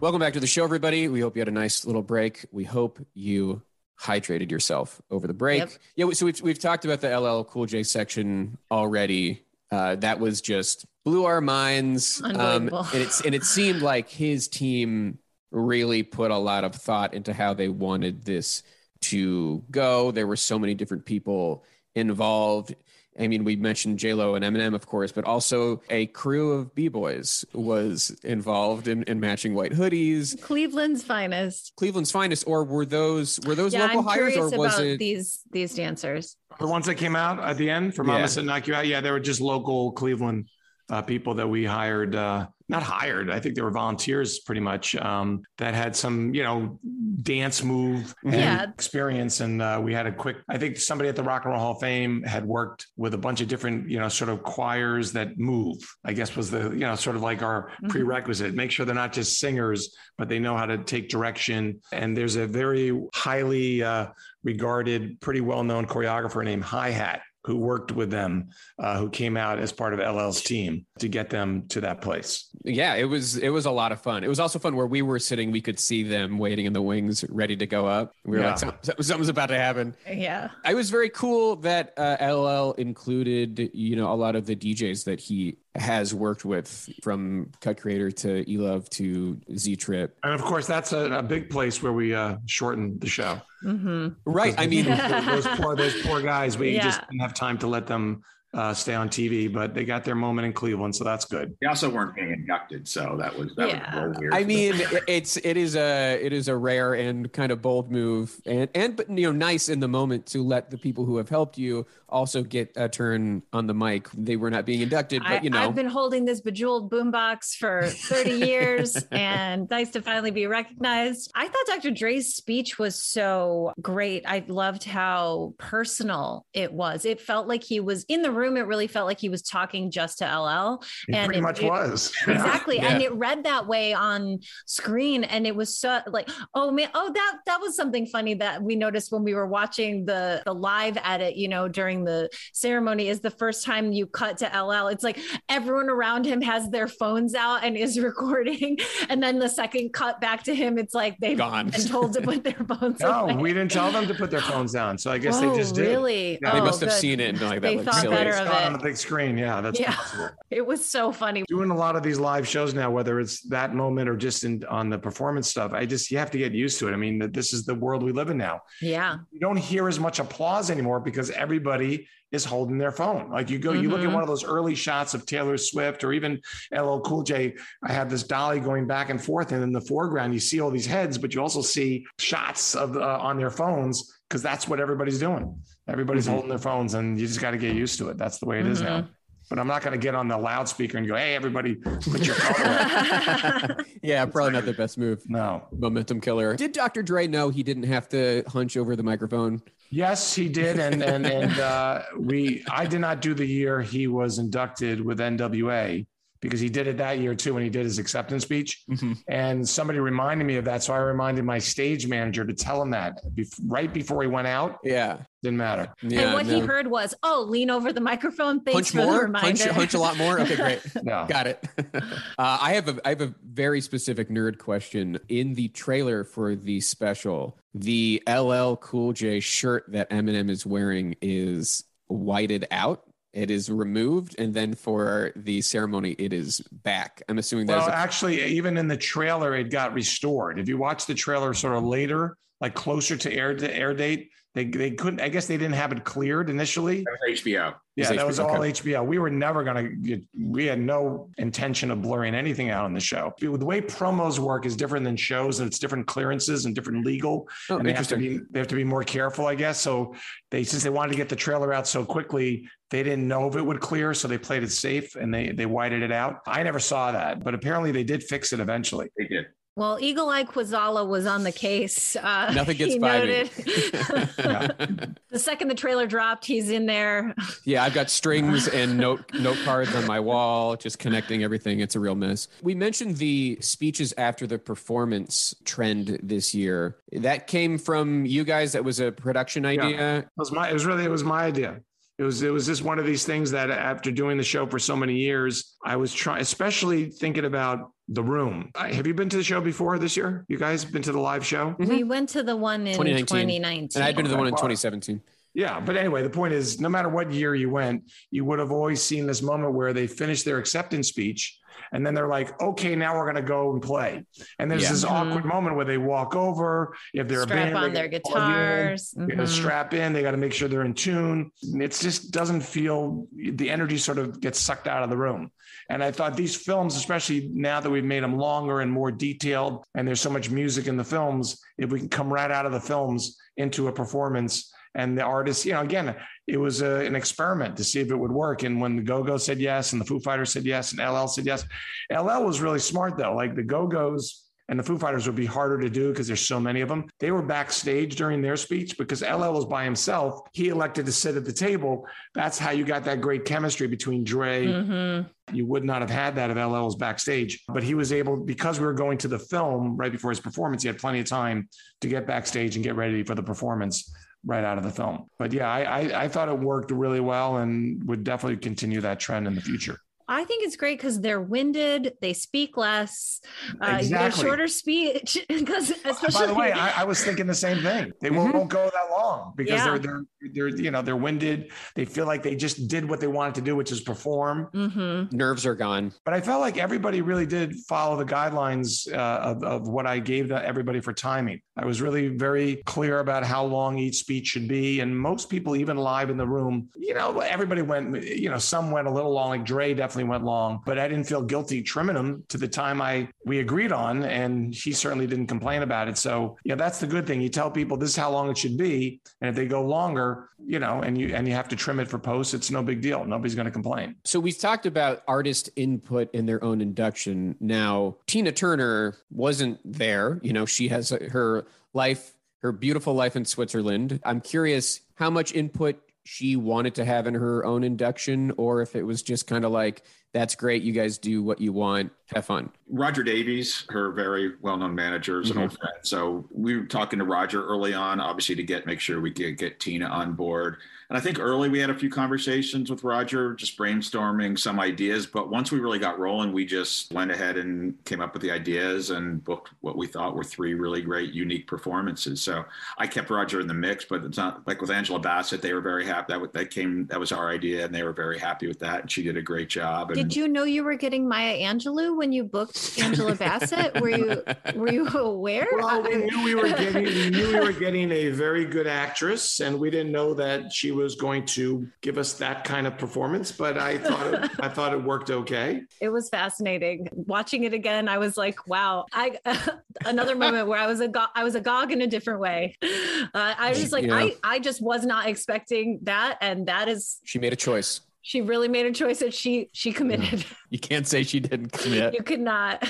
Welcome back to the show, everybody. We hope you had a nice little break. We hope you hydrated yourself over the break. Yep. Yeah, so we've we've talked about the LL Cool J section already. Uh, that was just blew our minds, um, and it's and it seemed like his team really put a lot of thought into how they wanted this to go. There were so many different people involved. I mean, we mentioned J Lo and Eminem, of course, but also a crew of b boys was involved in, in matching white hoodies. Cleveland's finest. Cleveland's finest, or were those were those yeah, local I'm hires, or was about it? these these dancers. The ones that came out at the end for Mama Yeah. Said Knock You Out, yeah, they were just local Cleveland uh, people that we hired. Uh, not hired, I think they were volunteers pretty much um, that had some, you know, dance move and Yeah. experience. And uh, we had a quick, I think somebody at the Rock and Roll Hall of Fame had worked with a bunch of different, you know, sort of choirs that move, I guess was the, you know, sort of like our Mhm. prerequisite. Make sure they're not just singers, but they know how to take direction. And there's a very highly uh, regarded, pretty well known choreographer named Hi Hat who worked with them, uh, who came out as part of LL's team to get them to that place. yeah, it was it was a lot of fun. It was also fun where we were sitting, we could see them waiting in the wings, ready to go up. We were Yeah. like, "Some- something's about to happen. Yeah. I was very cool that uh, LL included, you know, a lot of the DJs that he has worked with, from Cut Creator to E-Love to Z Trip. And of course, that's a, a big place where we uh, shortened the show. hmm Right. I mean, those, those poor those poor guys, we Yeah. just didn't have time to let them uh, stay on TV, but they got their moment in Cleveland, so that's good. They also weren't being inducted, so that was that Yeah. was a little weird. I mean, it's it is a it is a rare and kind of bold move, and and but you know, nice in the moment to let the people who have helped you also get a turn on the mic. They were not being inducted, but you know, I've been holding this bejeweled boombox for 30 years and nice to finally be recognized. I thought Dr. Dre's speech was so great. I loved how personal it was. It felt like he was in the room. It really felt like he was talking just to LL. It And pretty it- much it- was. Exactly. Yeah. And it read that way on screen. And it was so like, oh man, oh, that that was something funny that we noticed when we were watching the the live edit, you know, during the ceremony is the first time you cut to LL. It's like everyone around him has their phones out and is recording. And then the second cut back to him, it's like they've Gone. been told to put their phones No, away. we didn't tell them to put their phones down, so I guess oh, they just did. really? Yeah. they Oh, must have good. seen it and been like that They looks thought silly. better It's of not on the big screen. Yeah, that's Yeah. possible. It was so funny. Doing a lot of these live shows now, whether it's that moment or just in on the performance stuff, I just you have to get used to it. I mean, this is the world we live in now. Yeah. You don't hear as much applause anymore because everybody is holding their phone. Like you go, you look at Mhm. one of those early shots of Taylor Swift or even LL Cool J. I have this dolly going back and forth, and in the foreground you see all these heads, but you also see shots of uh, on their phones because that's what everybody's doing. Everybody's Mhm. holding their phones, and you just got to get used to it. That's the way it is now. But I'm not going to get on the loudspeaker and go, "Hey, everybody, put your phone away." yeah, probably not the best move. No. Momentum killer. Did Dr. Dre know he didn't have to hunch over the microphone? Yes, he did, and and and uh, we. I did not do the year he was inducted with NWA because he did it that year too when he did his acceptance speech. Mhm. And somebody reminded me of that, so I reminded my stage manager to tell him that bef- right before he went out. Yeah. Didn't matter. Yeah. and what he heard was, "Oh, lean over the microphone." Thanks Hunch for the more? reminder. Hunch, hunch a lot more? Okay, great. No. Got it. uh, I have a I have a very specific nerd question. In the trailer for the special, the LL Cool J shirt that Eminem is wearing is whited out. It is removed, and then for the ceremony, it is back. I'm assuming Well, that's actually, even in the trailer, it got restored. If you watch the trailer sort of later like closer to air to air date. They they couldn't. I guess they didn't have it cleared initially. That was HBO. Yeah, It's that was all okay. HBO. We were never gonna. Get, we had no intention of blurring anything out on the show. The way promos work is different than shows, and it's different clearances and different legal. Oh, and they have to interesting. be they have to be more careful, I guess. So they since they wanted to get the trailer out so quickly, they didn't know if it would clear, so they played it safe and they they whited it out. I never saw that, but apparently they did fix it eventually. They did. Well, Eagle Eye Quazala was on the case. Uh, Nothing gets he by me. noted. the second the trailer dropped, he's in there. Yeah, I've got strings and note note cards on my wall, just connecting everything. It's a real mess. We mentioned the speeches after the performance trend this year. That came from you guys. That was a production idea. It was my it was really it was my idea. It was it was just one of these things that after doing the show for so many years, I was trying, especially thinking about the room. I- Have you been to the show before this year? You guys been to the live show? We mm-hmm. went to the one in 2019. 2019. And I'd been to the one in 2017. Yeah, but anyway, the point is, no matter what year you went, you would have always seen this moment where they finish their acceptance speech, and then they're like, "Okay, now we're going to go and play." And there's Yeah. this Mhm. awkward moment where they walk over. If they're a band, on they their gotta plug in. guitars. They gotta Mhm. strap in. They got to make sure they're in tune. It just doesn't feel the energy sort of gets sucked out of the room. And I thought these films, especially now that we've made them longer and more detailed, and there's so much music in the films, if we can come right out of the films into a performance. And the artists, you know, again, it was a, an experiment to see if it would work. And when the Go Go said yes, and the Foo Fighters said yes, and LL said yes, LL was really smart though. Like the Go Go's and the Foo Fighters would be harder to do because there's so many of them. They were backstage during their speech because LL was by himself. He elected to sit at the table. That's how you got that great chemistry between Dre. Mhm. You would not have had that if LL was backstage, but he was able because we were going to the film right before his performance. He had plenty of time to get backstage and get ready for the performance right out of the film. But yeah, I, I, I thought it worked really well and would definitely continue that trend in the future. I think it's great because they're winded, they speak less, uh, you get a Exactly. shorter speech because especially By the way, I, I was thinking the same thing. They won't, Mhm. won't go that long because Yeah. they're they're they're you know they're winded. They feel like they just did what they wanted to do, which is perform. Mhm. Nerves are gone. But I felt like everybody really did follow the guidelines uh, of, of what I gave to everybody for timing. I was really very clear about how long each speech should be, and most people, even live in the room, you know, everybody went. You know, some went a little long. Like Dre definitely went long, but I didn't feel guilty trimming them to the time I we agreed on, and he certainly didn't complain about it. So yeah, that's the good thing. You tell people this is how long it should be, and if they go longer, you know, and you and you have to trim it for posts, it's no big deal. Nobody's going to complain. So we've talked about artist input in their own induction. Now, Tina Turner wasn't there. You know, she has her life, her beautiful life in Switzerland. I'm curious how much input she wanted to have in her own induction, or if it was just kind of like, that's great. You guys do what you want. Have fun. Roger Davies, her very well-known manager, is an old mm-hmm. friend. So we were talking to Roger early on, obviously to get make sure we could get Tina on board. And I think early we had a few conversations with Roger, just brainstorming some ideas. But once we really got rolling, we just went ahead and came up with the ideas and booked what we thought were three really great, unique performances. So I kept Roger in the mix, but it's not like with Angela Bassett. They were very happy that that came that was our idea, and they were very happy with that. And she did a great job. And Did you know you were getting Maya Angelou when you booked Angela Bassett? Were you were you aware? Well, we knew we were getting we knew we were getting a very good actress, and we didn't know that she was going to give us that kind of performance. But I thought it, I thought it worked okay. it was fascinating watching it again. I was like, wow! I another moment where I was a go- I was agog in a different way. Uh, I was just like, Yeah. I I just was not expecting that, and that is She made a choice. she really made a choice that she she committed. You can't say she didn't commit. you could not.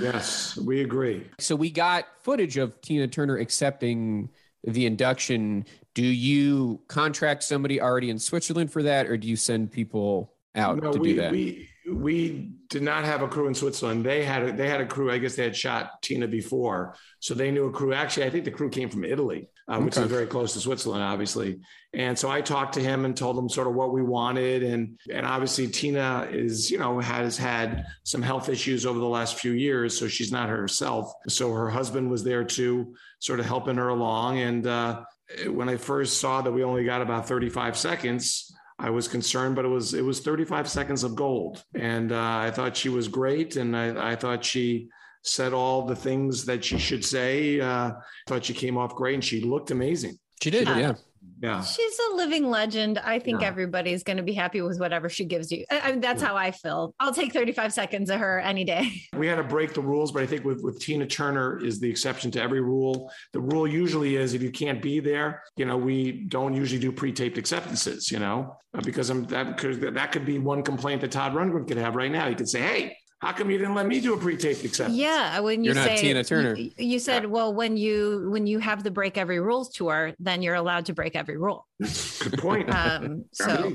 Yes, we agree. So we got footage of Tina Turner accepting the induction. Do you contract somebody already in Switzerland for that, or do you send people out No, to we, do that? we we did not have a crew in Switzerland. They had a, they had a crew. I guess they had shot Tina before, so they knew a crew. Actually, I think the crew came from Italy, uh, which Okay. is very close to Switzerland, obviously. And so I talked to him and told him sort of what we wanted, and and obviously Tina is you know has had some health issues over the last few years, so she's not herself. So her husband was there too, sort of helping her along. And uh, when I first saw that we only got about 35 seconds. I was concerned, but it was it was 35 seconds of gold, and uh, I thought she was great, and I, I thought she said all the things that she should say. Uh, thought she came off great and she looked amazing. She did, Yeah. Yeah. Yeah. She's a living legend. I think Yeah. everybody's going to be happy with whatever she gives you. I, I mean, that's how I feel. I'll take 35 seconds of her any day. We had to break the rules, but I think with, with Tina Turner is the exception to every rule. The rule usually is if you can't be there, you know, we don't usually do pre-taped acceptances, you know, because I'm, that could that could be one complaint that Todd Rundgren could have right now. He could say, "Hey, how come you didn't let me do a pre-taped acceptance?" Yeah, when you You're not say Tina Turner. You, you said, well, when you when you have the break every rules tour, then you're allowed to break every rule. Good point. Um, so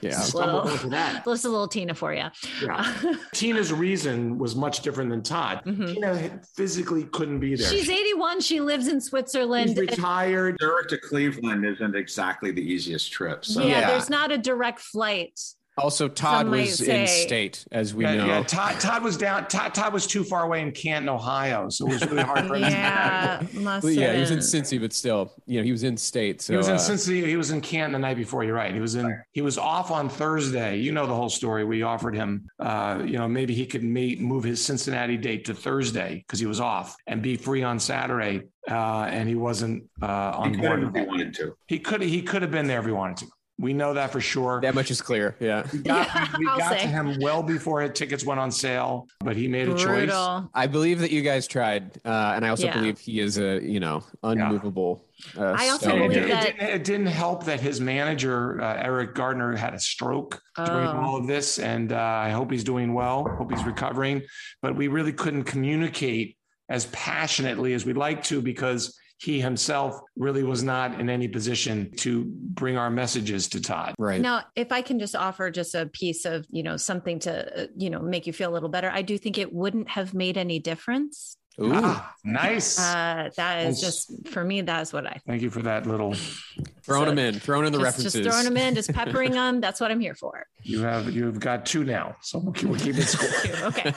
Yeah. Stumbled Well, that. just a little Tina for you. Yeah. Tina's reason was much different than Todd. Mhm. Tina physically couldn't be there. She's 81. She lives in She's Switzerland. retired. Zurich to Cleveland isn't exactly the easiest trip. So yeah, Yeah. there's not a direct flight. Also, Todd was say- in state, as we yeah, know. yeah. Todd, Todd was down. Todd, Todd was too far away in Canton, Ohio, so it was really hard for him. Yeah, must Well, yeah, he was in have. Cincy, but still, you know, he was in state. So he was in uh, Cincinnati. He was in Canton the night before. You're right. He was in. He was off on Thursday. You know the whole story. We offered him, uh, you know, maybe he could meet, move his Cincinnati date to Thursday because he was off and be free on Saturday. Uh, and he wasn't uh, on could board. if he wanted to. He could. He could have been there if he wanted to. We know that for sure. that much is clear. Yeah. We got, Yeah, we I'll got to him well before his tickets went on sale, but he made a choice. Brutal. I believe that you guys tried, uh, and I also Yeah. believe he is a you know unmovable. Uh, I also stone. And it, believe it that- didn't, it didn't help that his manager uh, Eric Gardner had a stroke during Oh. all of this, and uh, I hope he's doing well. Hope he's recovering. But we really couldn't communicate as passionately as we'd like to because he himself really was not in any position to bring our messages to Todd. right. Now, if I can just offer just a piece of, you know, something to, uh, you know, make you feel a little better, I do think it wouldn't have made any difference. Ooh. Ah, nice. Uh, that is Nice. just for me. That's what I. Thank you for that little. throwing so them in, throwing in the just, references. just throwing them in, just peppering them. That's what I'm here for. You have you've got two now, so we'll keep, we'll keep it score. Okay.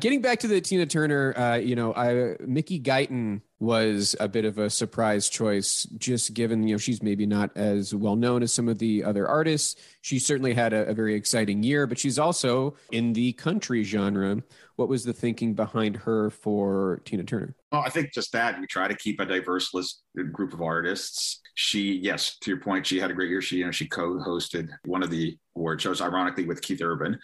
Getting back to the Tina Turner, uh, you know, I, Mickey Guyton was a bit of a surprise choice, just given, you know, she's maybe not as well known as some of the other artists. She certainly had a, a very exciting year, but she's also in the country genre. What was the thinking behind her for Tina Turner? Well, I think just that we try to keep a diverse list group of artists. She, yes, to your point, she had a great year. She, you know, she co-hosted one of the award shows, ironically with Keith Urban.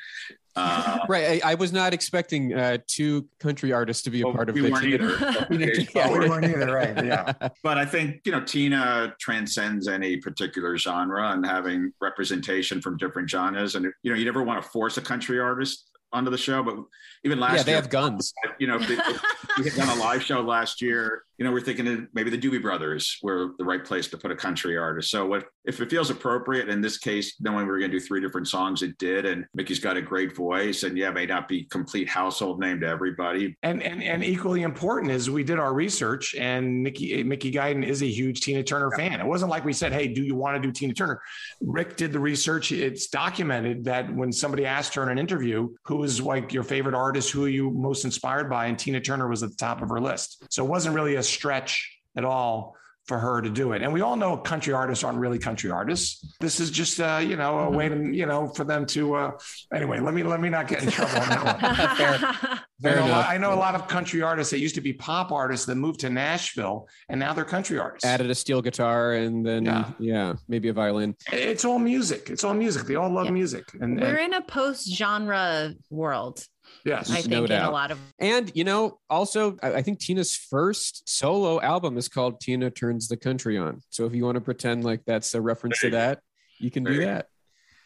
Uh, Right. I, I was not expecting uh, two country artists to be a well, part of we the weren't either. Yeah, forward. weren't either, right? Yeah. But I think, you know, Tina transcends any particular genre and having representation from different genres. And, you know, you never want to force a country artist onto the show, but even last year. yeah, they year, have guns. you know, if, they, if we had done a live show last year, you know, we're thinking maybe the Doobie Brothers were the right place to put a country artist. So what, if it feels appropriate, in this case, knowing we were going to do three different songs, it did. And Mickey's got a great voice and yeah, may not be complete household name to everybody. And, and and equally important is we did our research, and Mickey Mickey Guyton is a huge Tina Turner fan. It wasn't like we said, "Hey, do you want to do Tina Turner?" Rick did the research. It's documented that when somebody asked her in an interview, "Who was like your favorite artist? Who are you most inspired by?" and Tina Turner was at the top of her list. So it wasn't really a stretch at all for her to do it. And we all know country artists aren't really country artists. This is just uh, you know a way to you know for them to uh, anyway. Let me let me not get in trouble on that one. Fair. Fair I know, a lot- I know a lot of country artists that used to be pop artists that moved to Nashville and now they're country artists. Added a steel guitar and then, yeah, Yeah. maybe a violin. It's all music. It's all music. They all love Yeah. music. And, We're and in a post genre world, yes, I No think, in a doubt. lot of. And you know, also, I I think Tina's first solo album is called "Tina Turns the Country On." So if you want to pretend like that's a reference to that, you can do you that.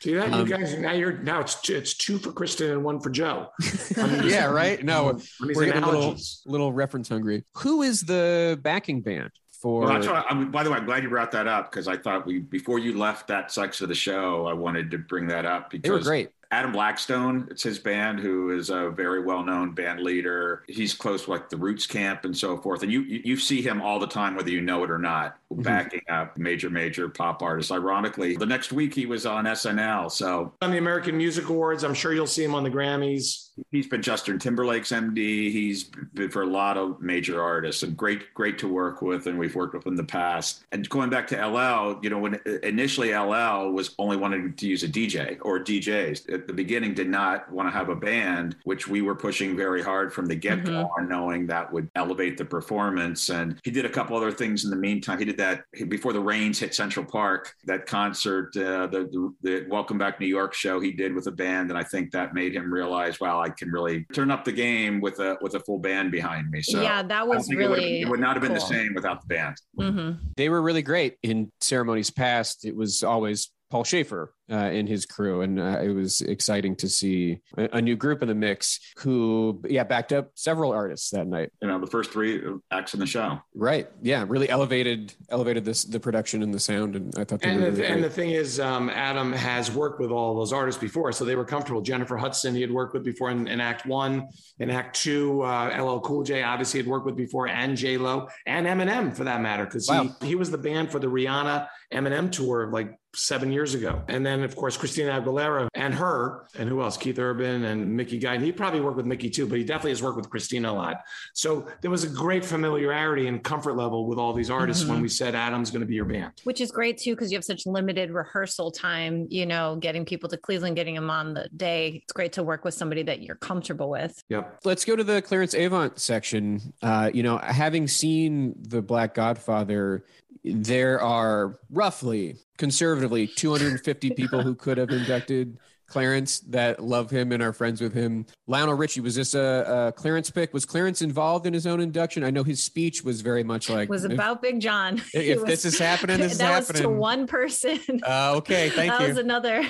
see that Um, you guys now you're now it's two, it's two for Kristen and one for Joe. Yeah, right. No, we're getting a little, little reference hungry. Who is the backing band for? Well, that's why I'm, by the way, I'm glad you brought that up because I thought we, before you left that section of the show, I wanted to bring that up because they were great. Adam Blackstone, it's his band, who is a very well-known band leader. He's close to like the Roots Camp and so forth. And you you, you see him all the time, whether you know it or not, Mhm. backing up major, major pop artists. Ironically, the next week he was on SNL. So on the American Music Awards. I'm sure you'll see him on the Grammys. He's been Justin Timberlake's MD. He's been for a lot of major artists and great, great to work with. And we've worked with in the past. And going back to LL, you know, when initially LL was only wanting to use a DJ or DJs, at the beginning did not want to have a band, which we were pushing very hard from the get go mm-hmm. on knowing that would elevate the performance. And he did a couple other things in the meantime. He did that before the rains hit Central Park, that concert, uh, the, the, the Welcome Back New York show he did with a band. And I think that made him realize, wow, I can really turn up the game with a, with a full band behind me. So yeah, that was really, it would, it would, not have been cool. the same without the band. Mm-hmm. They were really great in ceremonies past. It was always Paul Shaffer uh, in his crew, and uh, it was exciting to see a, a, new group in the mix who, yeah, backed up several artists that night. You know, the first three acts in the show. Right. Yeah, really elevated elevated this the production and the sound, and I thought. And, the, really and the thing is, um, Adam has worked with all those artists before, so they were comfortable. Jennifer Hudson, he had worked with before in, in Act One, in Act Two, uh, LL Cool J obviously had worked with before, and J Lo, and Eminem for that matter, because wow. he he was the band for the Rihanna Eminem tour like seven years ago. And then, of course, Christina Aguilera and her, and who else? Keith Urban and Mickey Guy. And he probably worked with Mickey too, but he definitely has worked with Christina a lot. So there was a great familiarity and comfort level with all these artists mm-hmm. when we said Adam's going to be your band. Which is great too, because you have such limited rehearsal time, you know, getting people to Cleveland, getting them on the day. It's great to work with somebody that you're comfortable with. Yep. Let's go to the Clarence Avant section. Uh, you know, having seen the Black Godfather, there are roughly conservatively 250 people who could have inducted Clarence that love him and are friends with him. Lionel Richie, was this a, a, Clarence pick? Was Clarence involved in his own induction? I know his speech was very much like was about if, Big John. If was, this is happening, this is happening. That was to one person. Uh, okay, thank that you. That was another.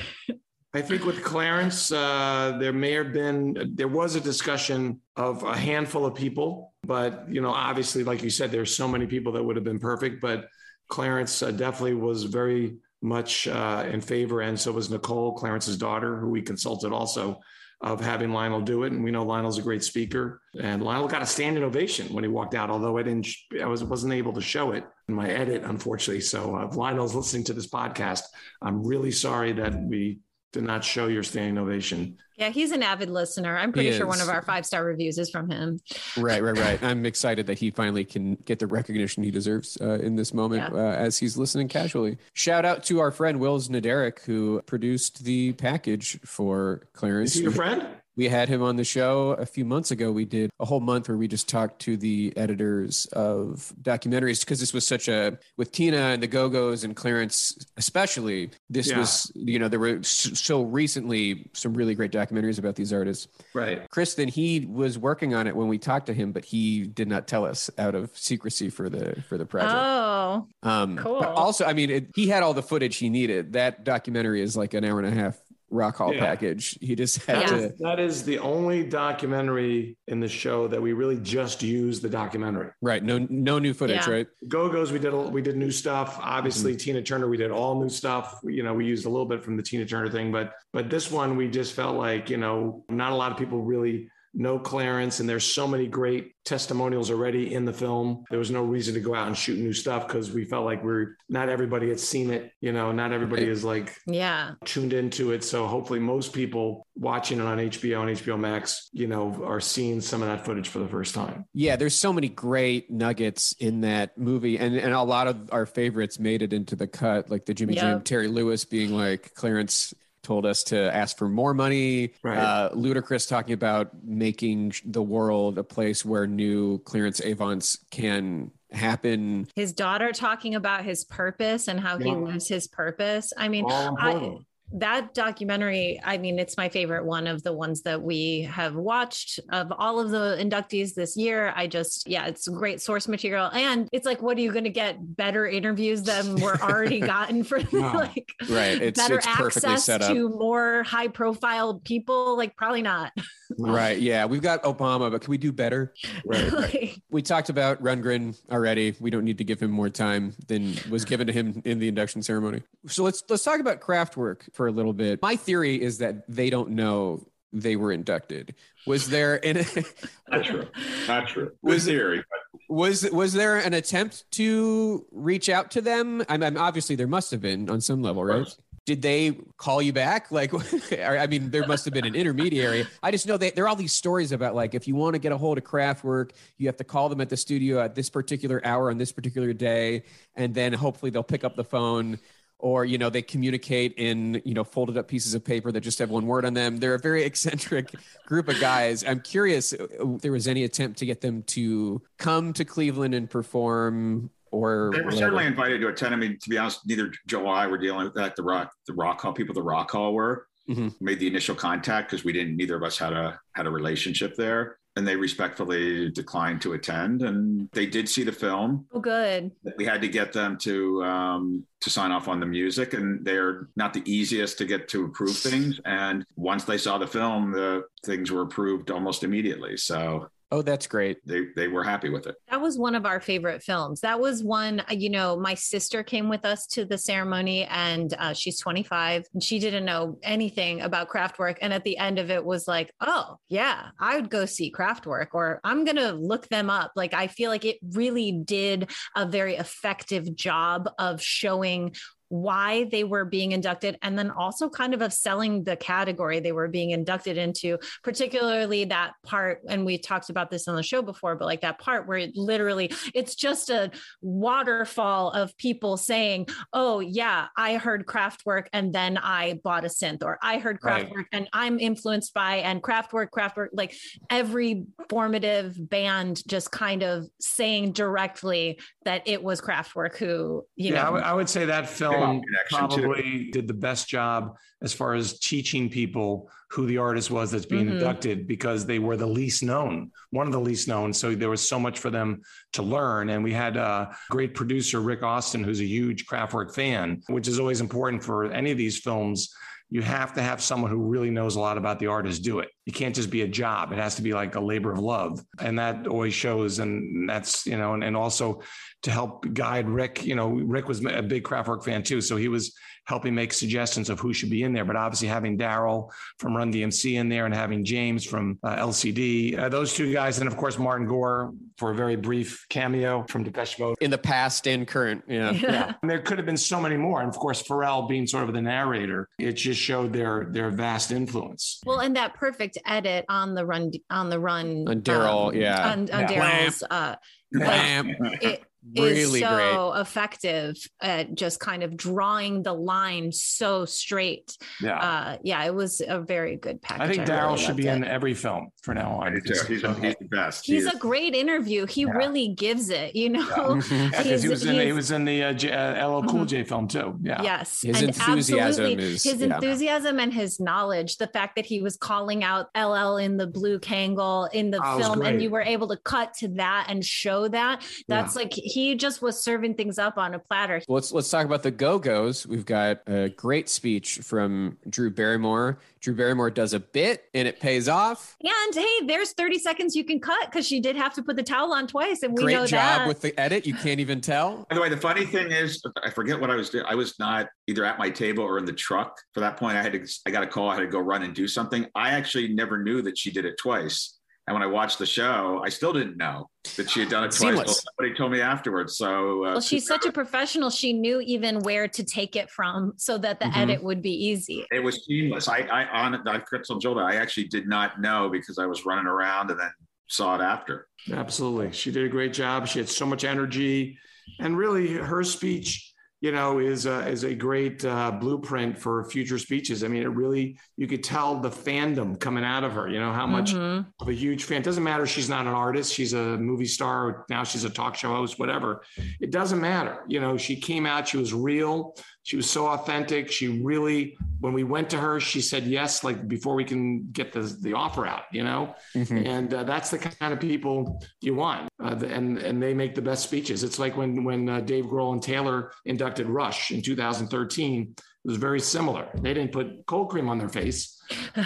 I think with Clarence, uh, there may have been there was a discussion of a handful of people, but you know, obviously, like you said, there's so many people that would have been perfect, but Clarence uh, definitely was very much uh, in favor, and so was Nicole, Clarence's daughter, who we consulted also of having Lionel do it. And we know Lionel's a great speaker, and Lionel got a standing ovation when he walked out. Although I didn't, I was wasn't able to show it in my edit, unfortunately. So uh, if Lionel's listening to this podcast, I'm really sorry that we did not show your standing ovation. Yeah, he's an avid listener. I'm pretty sure one of our five star reviews is from him. Right, right, right. I'm excited that he finally can get the recognition he deserves uh, in this moment yeah. uh, as he's listening casually. Shout out to our friend Wills Naderic, who produced the package for Clarence. Is he your friend? We had him on the show a few months ago. We did a whole month where we just talked to the editors of documentaries because this was such a with Tina and the Go Go's and Clarence especially. This yeah. was you know there were so recently some really great documentaries about these artists. Right, Kristen he was working on it when we talked to him, but he did not tell us out of secrecy for the for the project. Oh, um, cool. also, I mean, it, he had all the footage he needed. That documentary is like an hour and a half rock hall yeah. package. He just had that to. Is, that is the only documentary in the show that we really just used the documentary. Right. No, no new footage. Yeah. Right. Go Go's. We did we did new stuff. Obviously, mm-hmm. Tina Turner. We did all new stuff. You know, we used a little bit from the Tina Turner thing, but but this one we just felt like you know not a lot of people really know Clarence, and there's so many great testimonials already in the film. There was no reason to go out and shoot new stuff because we felt like we're not everybody had seen it. You know, not everybody is like yeah tuned into it. So hopefully, most people watching it on HBO and HBO Max, you know, are seeing some of that footage for the first time. Yeah, there's so many great nuggets in that movie, and and a lot of our favorites made it into the cut, like the Jimmy yep. Jam, Terry Lewis being like Clarence told us to ask for more money. Right. Uh, Ludacris talking about making the world a place where new Clarence Avants can happen. His daughter talking about his purpose and how yeah. he lives his purpose. I mean, I, that documentary, I mean, it's my favorite one of the ones that we have watched of all of the inductees this year. I just, yeah, it's great source material. And it's like, what are you going to get better interviews than we're already gotten for like right. It's, better it's access to more high profile people? Like, probably not. right. Yeah. We've got Obama, but can we do better? Right. like, we talked about Rundgren already. We don't need to give him more time than was given to him in the induction ceremony. So let's let's talk about Kraftwerk for a little bit. My theory is that they don't know they were inducted. Was there an not true? Not true. Was theory. Was was there an attempt to reach out to them? I mean, obviously there must have been on some level, right? Did they call you back? Like, I mean, there must have been an intermediary. I just know that there are all these stories about like if you want to get a hold of Kraftwerk, you have to call them at the studio at this particular hour on this particular day, and then hopefully they'll pick up the phone or you know they communicate in you know folded up pieces of paper that just have one word on them they're a very eccentric group of guys i'm curious uh, if there was any attempt to get them to come to cleveland and perform or they were whatever. certainly invited to attend. I mean, to be honest, neither Joe or I were dealing with that. The rock, the rock hall people, the rock hall were Mhm. made the initial contact because we didn't. Neither of us had a had a relationship there, and they respectfully declined to attend. And they did see the film. Oh, good. We had to get them to um, to sign off on the music, and they're not the easiest to get to approve things. And once they saw the film, the things were approved almost immediately. So oh that's great they they were happy with it. That was one of our favorite films. That was one, uh, you know, my sister came with us to the ceremony and uh, she's 25 and she didn't know anything about Kraftwerk. And at the end of it was like, oh, yeah, I would go see Kraftwerk or I'm going to look them up. Like, I feel like it really did a very effective job of showing why they were being inducted and then also kind of of selling the category they were being inducted into particularly that part and we talked about this on the show before but like that part where it literally it's just a waterfall of people saying oh yeah i heard Kraftwerk and then i bought a synth or i heard Right. Kraftwerk and i'm influenced by and Kraftwerk Kraftwerk like every formative band just kind of saying directly that it was Kraftwerk who you yeah, know would- I would say that film connection, too. probably did the best job as far as teaching people who the artist was that's being Mhm. inducted because they were the least known, one of the least known. So there was so much for them to learn. And we had a great producer, Rick Austin, who's a huge Kraftwerk fan, which is always important for any of these films. You have to have someone who really knows a lot about the artist do it. You can't just be a job. It has to be like a labor of love. And that always shows. And that's, you know, and, and also to help guide Rick. You know, Rick was a big Kraftwerk fan too, so he was helping make suggestions of who should be in there. But obviously, having Darryl from Run DMC in there and having James from uh, LCD, uh, those two guys, and of course Martin Gore for a very brief cameo from Depeche Mode. in the past and current yeah Yeah, and there could have been so many more, and of course Pharrell being sort of the narrator, it just showed their their vast influence. Well, and that perfect edit on the run on the run On Darryl, um, yeah. on, on Yeah. Darryl's uh, Bam. it really is so great effective at just kind of drawing the line so straight. Yeah, Uh, yeah, it was a very good package. I think really Darryl should be it. in every film from now on. I do too. He's, he's the best. He's He a great interview. He Yeah. really gives it, you know. Yeah, 'cause he was in he was in the uh, J, uh, LL Cool Mhm. J film too. Yeah, Yes. His and enthusiasm is- his yeah. enthusiasm and his knowledge, the fact that he was calling out LL in the blue Kangol in the Oh, film, and you were able to cut to that and show that. That's like he just was serving things up on a platter. let's let's talk about the Go Go's. We've got a great speech from Drew Barrymore. Drew Barrymore does a bit, and it pays off. And hey, there's 30 seconds you can cut because she did have to put the towel on twice, and we great know job that. with the edit. You can't even tell. By the way, the funny thing is, I forget what I was doing. I was not either at my table or in the truck. For that point, I had to. I got a call. I had to go run and do something. I actually never knew that she did it twice. And when I watched the show, I still didn't know that she had done it twice. Well, somebody told me afterwards. So, uh, well, she's such a professional. She knew even where to take it from so that the Mhm. edit would be easy. it was seamless. I, I on I told Joel I actually did not know because I was running around and then saw it after. Absolutely. She did a great job. She had so much energy. And really, her speech, you know, is a, is a great uh, blueprint for future speeches. I mean, it really, you could tell the fandom coming out of her, you know, how much Mhm. of a huge fan. It Doesn't matter. She's not an artist. She's a movie star. Now she's a talk show host, whatever. It doesn't matter. You know, she came out, she was real. She was so authentic. She really, when we went to her, she said yes, like before we can get the, the offer out, you know? Mhm. and uh, that's the kind of people you want uh, and and they make the best speeches it's like when when uh, dave grohl and taylor inducted rush in 2013 it was very similar they didn't put cold cream on their face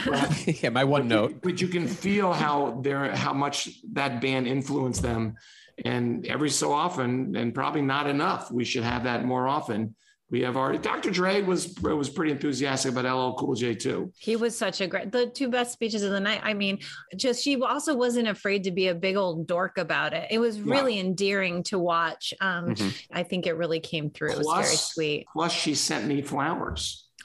but, yeah, my one but note. you, but you can feel how they're how much that band influenced them and every so often and probably not enough we should have that more often we have our dr dre was was pretty enthusiastic about ll cool j too He was such a great, the two best speeches of the night. I mean, just she also wasn't afraid to be a big old dork about it. It was Yeah. really endearing to watch. Um, Mhm. I think it really came through. It was very sweet. plus she sent me flowers.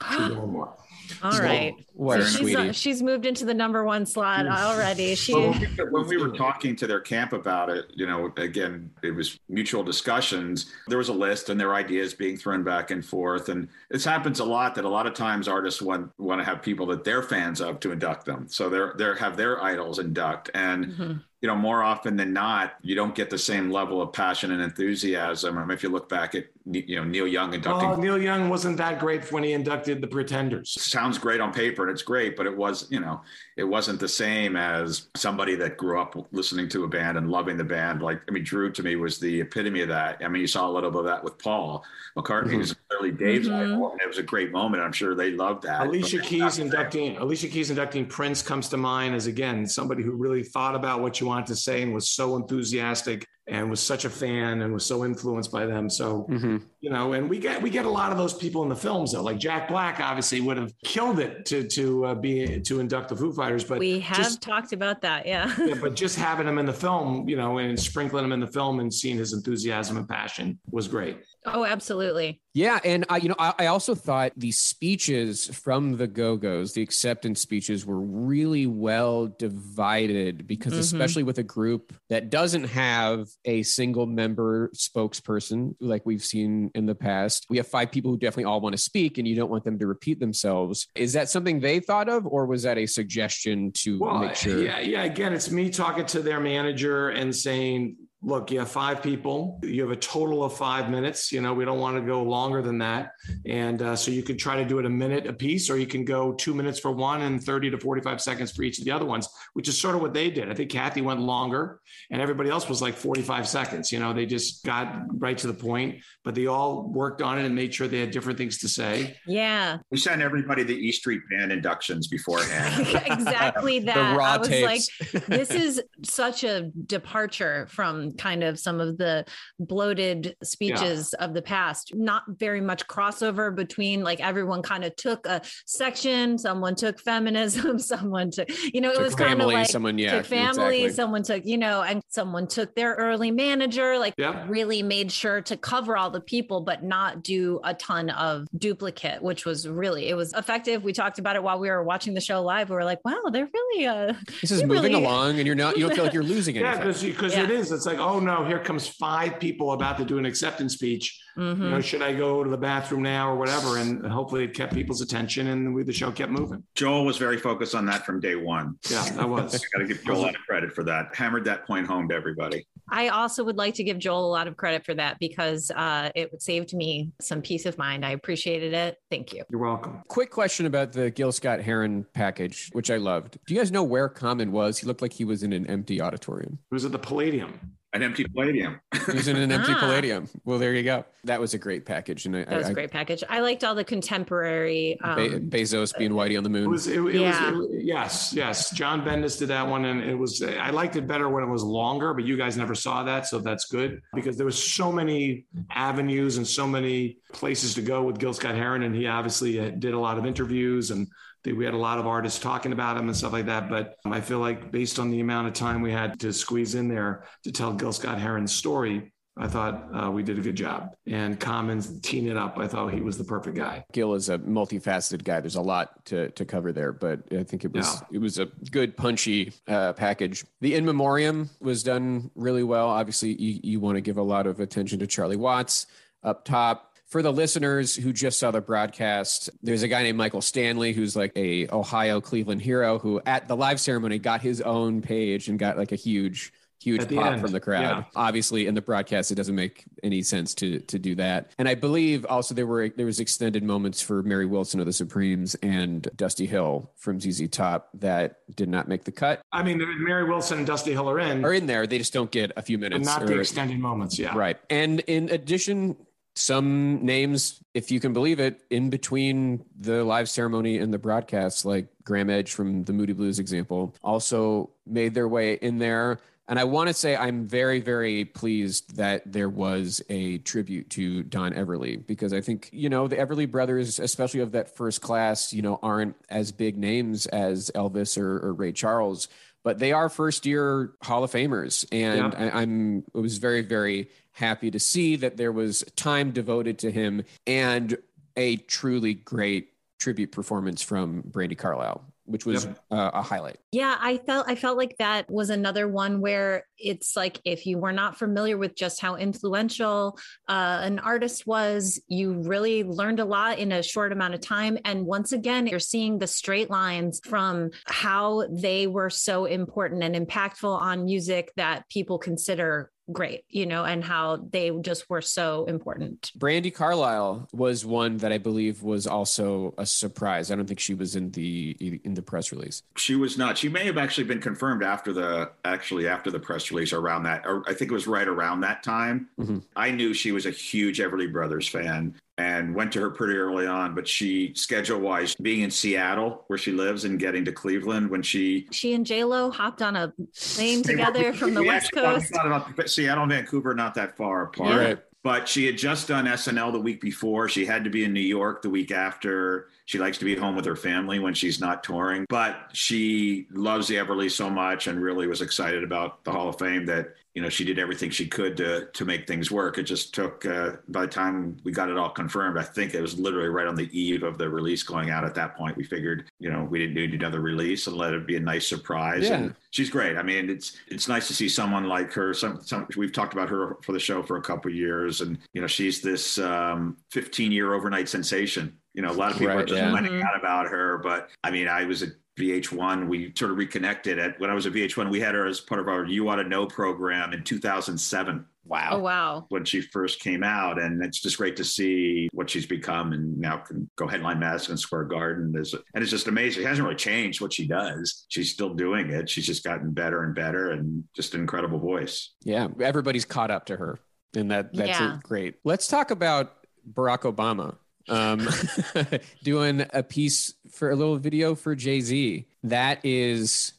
All So- right. What So she's, uh, she's moved into the number one slot already. She Well, when we- were talking to their camp about it, you know, again, it was mutual discussions. There was a list and there were ideas being thrown back and forth. And this happens a lot that a lot of times artists want want to have people that they're fans of to induct them. So they're they're have their idols induct. And Mhm. you know, more often than not, you don't get the same level of passion and enthusiasm. I mean, if you look back at you know Neil Young inducting Oh, Neil Young wasn't that great when he inducted the Pretenders. sounds great on paper and it's great, but it was, you know, it wasn't the same as somebody that grew up listening to a band and loving the band. Like, I mean, Drew to me was the epitome of that. I mean, you saw a little bit of that with Paul McCartney, Mhm. who's clearly Dave's Mhm. idol, and it was a great moment. I'm sure they loved that. Alicia Keys inducting Alicia Keys inducting Prince comes to mind as again somebody who really thought about what you wanted to say and was so enthusiastic and was such a fan and was so influenced by them. So Mhm. you know, and we get we get a lot of those people in the films though. Like Jack Black obviously would have killed it to to uh, be to induct the Foo Fighters, but we have just- talked about that. Yeah. yeah, but just having him in the film, you know, and sprinkling him in the film and seeing his enthusiasm and passion was great. Oh, absolutely. Yeah, and I, you know, I, I also thought the speeches from the Go Go's, the acceptance speeches, were really well divided because, Mhm. especially with a group that doesn't have a single member spokesperson like we've seen in the past, we have five people who definitely all want to speak, and you don't want them to repeat themselves. Is that something they thought of, or was that a suggestion to Well, make sure? yeah, yeah. Again, it's me talking to their manager and saying, look, you have five people. You have a total of five minutes. You know, we don't want to go longer than that. And uh, so you could try to do it a minute a piece, or you can go two minutes for one and 30 to 45 seconds for each of the other ones, which is sort of what they did. I think Kathy went longer and everybody else was like 45 seconds. You know, they just got right to the point, but they all worked on it and made sure they had different things to say. Yeah. We sent everybody the E Street Band inductions beforehand. exactly that. the raw I was like, tapes. this is such a departure from kind of some of the bloated speeches of the past. Not very much crossover between like everyone kind of took a section, someone took feminism, someone took, you know, it Took was kind of like someone, yeah, took family, exactly. someone took, you know, and someone took their early manager, like Yeah. really made sure to cover all the people, but not do a ton of duplicate, which was really, it was effective. We talked about it while we were watching the show live. We were like, wow, they're really, uh, This is moving really- along, and you're not. You don't feel like you're losing it. Yeah, because because Yeah. it is. It's like, oh no, here comes five people about to do an acceptance speech. mhm. You know, should I go to the bathroom now or whatever? And hopefully, it kept people's attention, and we, the show kept moving. Joel was very focused on that from day one. Yeah, that was. I got to give Joel a lot of credit for that. Hammered that point home to everybody. I also would like to give Joel a lot of credit for that because uh, it saved me some peace of mind. I appreciated it. Thank you. You're welcome. Quick question about the Gil Scott Heron package, which I loved. Do you guys know where Common was? He looked like he was in an empty auditorium. It was at the Palladium. An empty palladium. He was an empty Ah. Palladium. Well, there you go. That was a great package, and I, That was I, a great package. I liked all the contemporary. Be- Um, Bezos being Whitey on the moon. It was. It, it Yeah. was. it- yes, yes. John Bendis did that one, and it was. I liked it better when it was longer, but you guys never saw that, so that's good because there was so many avenues and so many places to go with Gil Scott Heron, and he obviously uh, did a lot of interviews and. We had a lot of artists talking about him and stuff like that, but I feel like based on the amount of time we had to squeeze in there to tell Gil Scott Heron's story, I thought uh, we did a good job. And Commons teeing it up, I thought he was the perfect guy. Gil is a multifaceted guy. There's a lot to, to cover there, but I think it was it was a good punchy uh, package. The in memoriam was done really well. Obviously, you, you want to give a lot of attention to Charlie Watts up top. For the listeners who just saw the broadcast, there's a guy named Michael Stanley who's like a Ohio Cleveland hero who at the live ceremony got his own page and got like a huge huge pop end, from the crowd. yeah. Obviously, in the broadcast, it doesn't make any sense to to do that. And I believe also there were there was extended moments for Mary Wilson of the Supremes and Dusty Hill from ZZ Top that did not make the cut. I mean, Mary Wilson and Dusty Hill are in, Are in there, they just don't get a few minutes. not or- the extended moments. Yeah. Right. And in addition, some names, if you can believe it, in between the live ceremony and the broadcast, like Graeme Edge from the Moody Blues example, also made their way in there. And I want to say I'm very, very pleased that there was a tribute to Don Everly because I think, you know, the Everly brothers, especially of that first class, you know, aren't as big names as Elvis or, or Ray Charles, but they are first year Hall of Famers. And Yeah. I, I'm, I was very, very happy to see that there was time devoted to him and a truly great tribute performance from Brandi Carlile, which was yep. uh, a highlight. Yeah, I felt I felt like that was another one where it's like if you were not familiar with just how influential uh, an artist was, you really learned a lot in a short amount of time. And once again, you're seeing the straight lines from how they were so important and impactful on music that people consider great, you know, and how they just were so important. Brandi Carlile was one that I believe was also a surprise. I don't think she was in the in the press release. She was not. She may have actually been confirmed after the actually after the press release around that. Or I think it was right around that time. Mm-hmm. I knew she was a huge Everly Brothers fan and went to her pretty early on but she schedule wise being in seattle where she lives and getting to cleveland when she she and j-lo hopped on a plane together from the west coast. about seattle and vancouver not that far apart. Yeah. but she had just done snl the week before. She had to be in new york the week after. She likes to be home with her family when she's not touring. But she loves the everly so much and really was excited about the hall of fame that you know she did everything she could to to make things work. It just took uh, by the time we got it all confirmed. I think it was literally right on the eve of the release going out. At that point, we figured you know we didn't need another release and let it be a nice surprise. Yeah. And she's great. I mean, it's it's nice to see someone like her. Some, some we've talked about her for the show for a couple years, and you know she's this um, 15 year overnight sensation. You know, a lot of people right, are just yeah. finding out about her, but I mean, I was a VH1. We sort of reconnected at when I was at VH1. We had her as part of our You Ought to Know program in 2007. Wow. Oh, wow. When she first came out. And it's just great to see what she's become and now can go headline Madison Square Garden. There's, and it's just amazing. It hasn't really changed what she does. She's still doing it. She's just gotten better and better and just an incredible voice. Yeah. Everybody's caught up to her. And that that's yeah. great. Let's talk about Barack Obama um, doing a piece for a little video for Jay Z. That is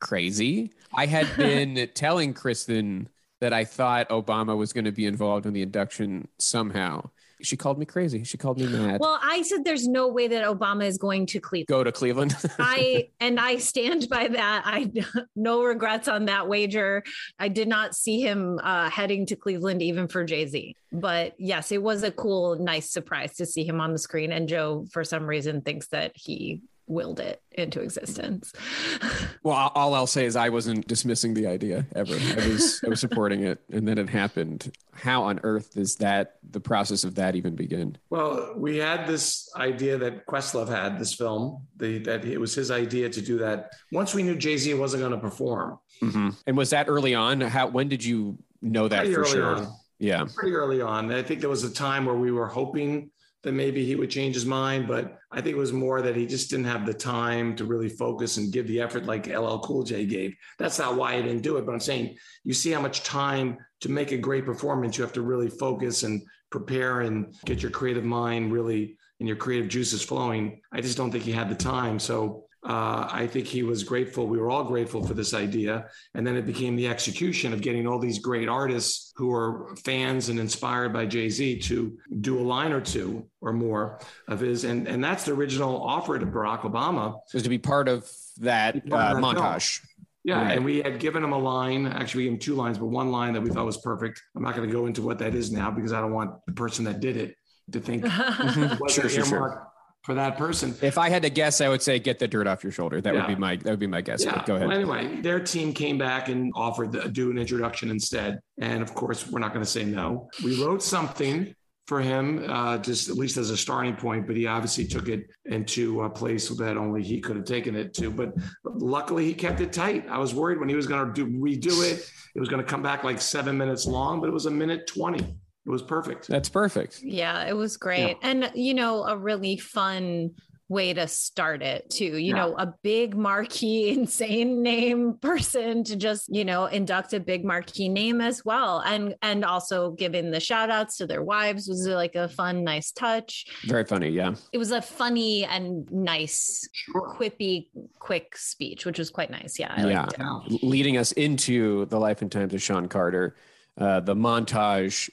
crazy. I had been telling Kristen that I thought Obama was going to be involved in the induction somehow. She called me crazy. She called me mad. Well, I said there's no way that Obama is going to Cleveland. Go to Cleveland. I and I stand by that. I no regrets on that wager. I did not see him uh, heading to Cleveland even for Jay Z. But yes, it was a cool, nice surprise to see him on the screen. And Joe, for some reason, thinks that he willed it into existence. well, all I'll say is I wasn't dismissing the idea ever. I was I was supporting it, and then it happened. How on earth does that the process of that even begin? Well, we had this idea that Questlove had this film. The, that it was his idea to do that. Once we knew Jay Z wasn't going to perform, mm-hmm. and was that early on? How when did you know that Pretty for sure? On. Yeah, pretty early on. I think there was a time where we were hoping that maybe he would change his mind. But I think it was more that he just didn't have the time to really focus and give the effort like LL Cool J gave. That's not why I didn't do it. But I'm saying you see how much time to make a great performance, you have to really focus and prepare and get your creative mind really and your creative juices flowing. I just don't think he had the time. So uh, I think he was grateful. We were all grateful for this idea. And then it became the execution of getting all these great artists who are fans and inspired by Jay Z to do a line or two or more of his. And, and that's the original offer to Barack Obama. Was to be part of that, uh, montage. Yeah, right. and we had given him a line. Actually, we gave him two lines, but one line that we thought was perfect. I'm not going to go into what that is now because I don't want the person that did it to think was sure, sure, sure for that person. If I had to guess, I would say get the dirt off your shoulder. That yeah. would be my that would be my guess. Yeah. But go ahead. Well, anyway, their team came back and offered to do an introduction instead, and of course, we're not going to say no. We wrote something for him, uh, just at least as a starting point, but he obviously took it into a place that only he could have taken it to. But luckily, he kept it tight. I was worried when he was going to do redo it, it was going to come back like seven minutes long, but it was a minute twenty. It was perfect. That's perfect. Yeah, it was great. Yeah. And, you know, a really fun way to start it too you yeah. know a big marquee insane name person to just you know induct a big marquee name as well and and also giving the shout outs to their wives was like a fun nice touch very funny yeah it was a funny and nice sure. quippy quick speech which was quite nice yeah I yeah leading us into the life and times of shawn carter uh, the montage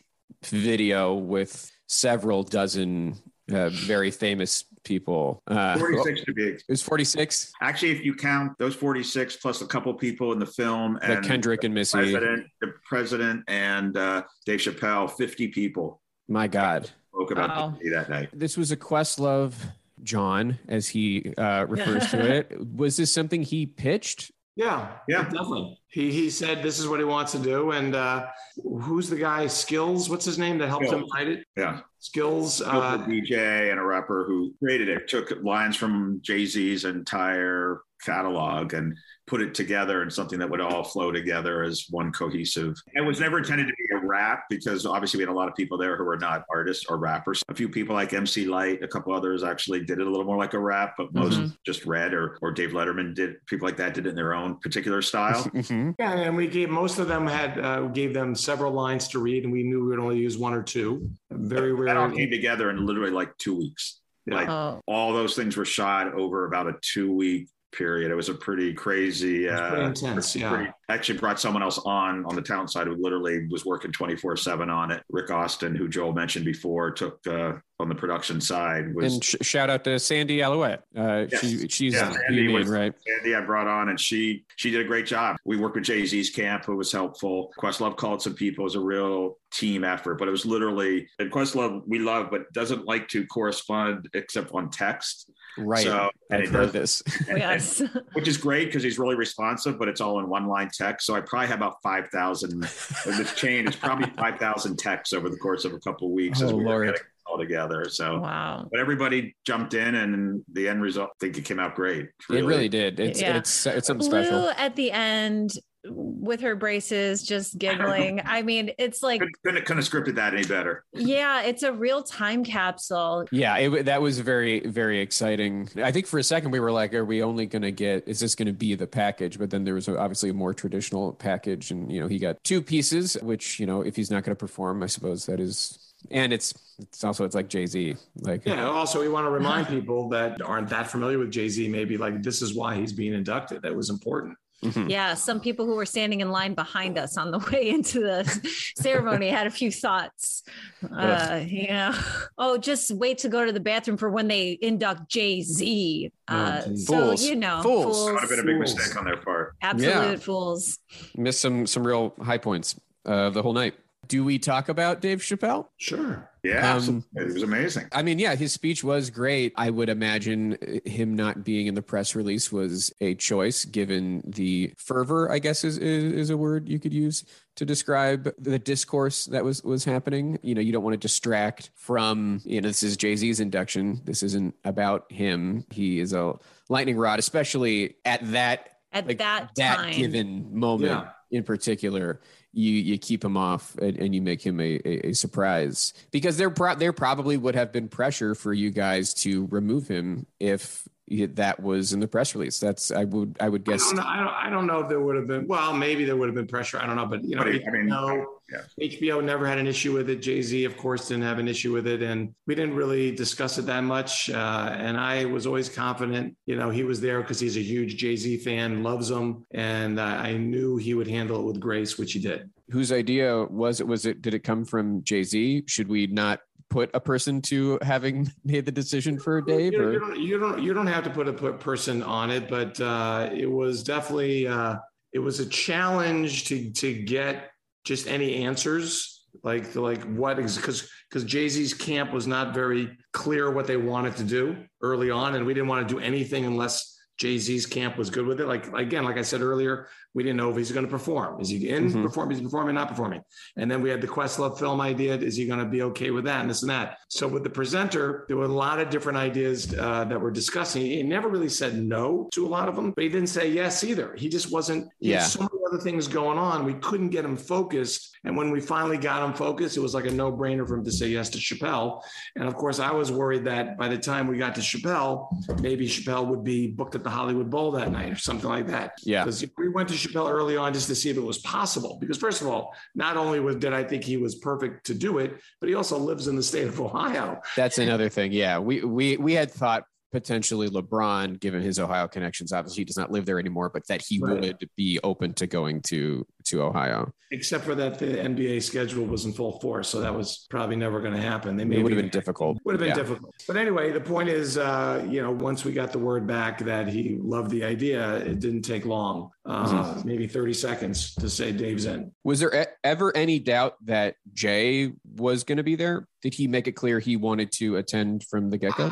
video with several dozen uh, very famous people. Uh, 46 to be. It was 46. Actually, if you count those 46 plus a couple people in the film and like Kendrick and Missy, president, the president and uh, Dave Chappelle, 50 people. My God. Spoke about wow. that night. This was a Questlove John, as he uh, refers to it. Was this something he pitched? Yeah, Yeah. definitely. He he said this is what he wants to do, and uh, who's the guy? Skillz, what's his name that helped him write it? Yeah. Skillz. Uh, DJ and a rapper who created it, took lines from Jay Z's entire catalog and put it together in something that would all flow together as one cohesive. It was never intended to be a rap because obviously we had a lot of people there who were not artists or rappers. A few people like MC Lyte, a couple others actually did it a little more like a rap, but most Mhm. just read or or Dave Letterman did. People like that did it in their own particular style. Mhm. yeah, and we gave most of them had uh, gave them several lines to read, and we knew we would only use one or two. Very that all came together in literally like two weeks. Like Oh, all those things were shot over about a two week period. It was a pretty crazy, pretty uh, intense, yeah. pretty- actually brought someone else on on the talent side who literally was working 24 7 on it. Rick Austin, who Joel mentioned before, took uh, on the production side was And sh- shout out to Sandy Alouette. Uh, Yes. she, she's Yeah, Sandy you was- right? Sandy I brought on and she she did a great job. We worked with Jay-Z's camp, who was helpful. Questlove called some people. It was a real team effort, but it was literally and Questlove we love, but doesn't like to correspond except on text. Right. So and I've heard does this. and- yes. which is great because he's really responsive, but it's all in one line text. So I probably have about 5,000 this chain. It's probably 5,000 texts over the course of a couple of weeks as Oh, we were Lord. getting it all together. So, wow. but everybody jumped in and the end result, I think it came out great. It really did. It's Yeah. it's it's something Blue special. at the end with her braces just giggling. I mean, it's like, Couldn't, couldn't, couldn't have scripted that any better. yeah, it's a real time capsule. Yeah, it, that was very very exciting. I think for a second we were like, are we only going to get? Is this going to be the package? But then there was obviously a more traditional package, and you know he got two pieces, which you know if he's not going to perform, I suppose that is. And it's it's also it's like Jay Z, like Yeah. Also, we want to remind people that aren't that familiar with Jay Z, maybe like this is why he's being inducted. That was important. Mhm. Yeah, some people who were standing in line behind us on the way into the ceremony had a few thoughts. Uh, you know, oh, just wait to go to the bathroom for when they induct Jay Z. Uh, Oh, so Fools. you know, Fools. fools, That would have been a big Fools. mistake on their part. absolute fools. missed some some real high points uh, the whole night. Do we talk about Dave Chappelle? Sure. Yeah, Um, it was amazing. I mean, yeah, his speech was great. I would imagine uh, him not being in the press release was a choice given the fervor, I guess is, is, is a word you could use to describe the discourse that was was happening. You know, you don't want to distract from, you know, this is Jay-Z's induction. This isn't about him. He is a lightning rod, especially at that At like that, that time, given moment Yeah. In particular you you keep him off and, and you make him a, a, a surprise because there pro- there probably would have been pressure for you guys to remove him if that was in the press release that's i would i would I guess don't, know, I, don't, I don't know if there would have been, well, maybe there would have been pressure. I don't know. But, you know, But I mean, HBO, yeah. HBO never had an issue with it. Jay Z, of course, didn't have an issue with it. And we didn't really discuss it that much. Uh, and I was always confident, you know, he was there because he's a huge Jay Z fan, loves him. And uh, I knew he would handle it with grace, which he did. whose idea was it was it did it come from jay-z should we not put a person to having made the decision for dave You, you don't, you don't, you don't have to put a put person on it, but uh, it was definitely, uh, it was a challenge to to get just any answers like like what because because Jay Z's camp was not very clear what they wanted to do early on, and we didn't want to do anything unless Jay Z's camp was good with it. Like again, like I said earlier, we didn't know if he's going to perform. Is he in Mhm. perform? Is he performing? Not performing? And then we had the Questlove film idea. Is he going to be okay with that and this and that? So with the presenter, there were a lot of different ideas uh, that were discussing. He never really said no to a lot of them, but he didn't say yes either. He just wasn't. Yeah. had so many other things going on. We couldn't get him focused. And when we finally got him focused, it was like a no brainer for him to say yes to Chappelle. And of course, I was worried that by the time we got to Chappelle, maybe Chappelle would be booked at the Hollywood Bowl that night or something like that. yeah Because we went to Chappelle early on just to see if it was possible. Because first of all, not only was, did I think he was perfect to do it, but he also lives in the state of Ohio. That's another thing. Yeah, we we we had thought potentially LeBron, given his Ohio connections, obviously he does not live there anymore, but that he Right. would be open to going to to Ohio. Except for that, the NBA schedule was in full force, so that was probably never going to happen. They It would have been difficult. Would have been Yeah. difficult. But anyway, the point is, uh, you know, once we got the word back that he loved the idea, it didn't take long, uh, Mm-hmm. maybe 30 seconds to say Dave's in. Was there ever any doubt that Jay was going to be there? Did he make it clear he wanted to attend from the get go?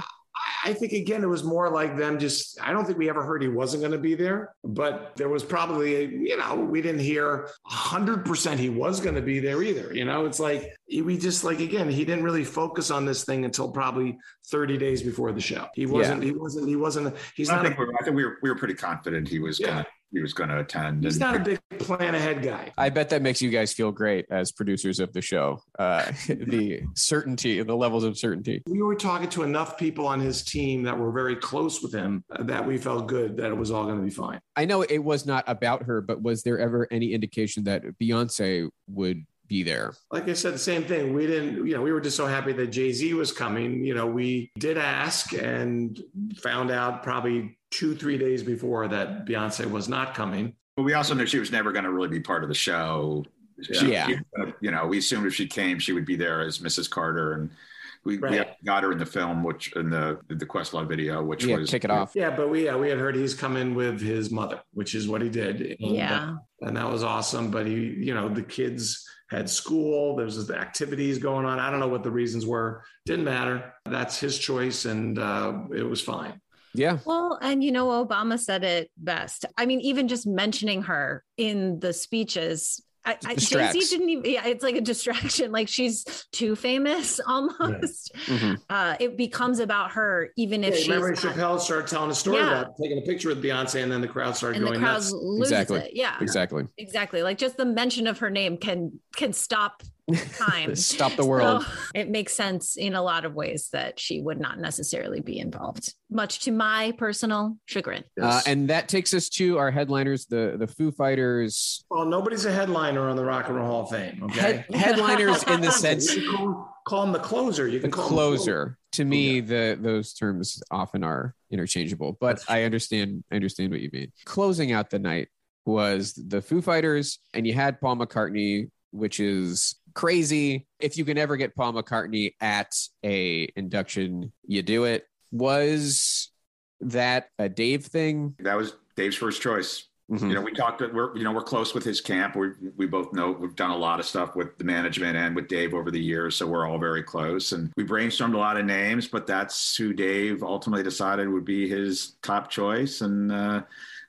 I think again, it was more like them just, I don't think we ever heard he wasn't going to be there, but there was probably, a, you know, we didn't hear 100% he was going to be there either. You know, it's like, we just like, again, he didn't really focus on this thing until probably 30 days before the show. He wasn't, yeah. he wasn't, he wasn't, he's I not. Think a, I think we were, we were pretty confident he was yeah. going to he was going to attend. He's not a big plan ahead guy. I bet that makes you guys feel great as producers of the show. Uh, the certainty, the levels of certainty. We were talking to enough people on his team that were very close with him that we felt good that it was all going to be fine. I know it was not about her, but was there ever any indication that Beyonce would be there. Like I said, the same thing. We didn't, you know, we were just so happy that Jay Z was coming. You know, we did ask and found out probably two, three days before that Beyonce was not coming. But we also knew she was never going to really be part of the show. She, yeah. You know, we assumed if she came, she would be there as Mrs. Carter and we, right. we got her in the film, which in the the Questlove video, which yeah, was kick it off. Yeah, but we yeah, we had heard he's coming with his mother, which is what he did. And, yeah, uh, and that was awesome. But he, you know, the kids had school. There was the activities going on. I don't know what the reasons were. Didn't matter. That's his choice, and uh, it was fine. Yeah. Well, and you know, Obama said it best. I mean, even just mentioning her in the speeches I, I Jay Z didn't even. Yeah, it's like a distraction. Like she's too famous almost. Yeah. Mm-hmm. Uh, it becomes about her, even if yeah, she's. Remember, Chappelle started telling a story yeah. about taking a picture with Beyonce, and then the crowd started and going the crowd nuts. exactly. It. Yeah. Exactly. Exactly. Like just the mention of her name can can stop time. Stop the world. So it makes sense in a lot of ways that she would not necessarily be involved, much to my personal chagrin. Uh, and that takes us to our headliners, the the Foo Fighters. Well, nobody's a headliner on the Rock and Roll Hall of Fame. Okay, Head, headliners in the sense. Call, call them the closer. You can the call closer. closer. To me, the those terms often are interchangeable, but I understand. I understand what you mean. Closing out the night was the Foo Fighters, and you had Paul McCartney, which is crazy. If you can ever get Paul McCartney at a induction, you do it. Was that a Dave thing? That was Dave's first choice. Mm-hmm. You know, we talked. We're you know we're close with his camp. We we both know we've done a lot of stuff with the management and with Dave over the years, so we're all very close. And we brainstormed a lot of names, but that's who Dave ultimately decided would be his top choice. And uh,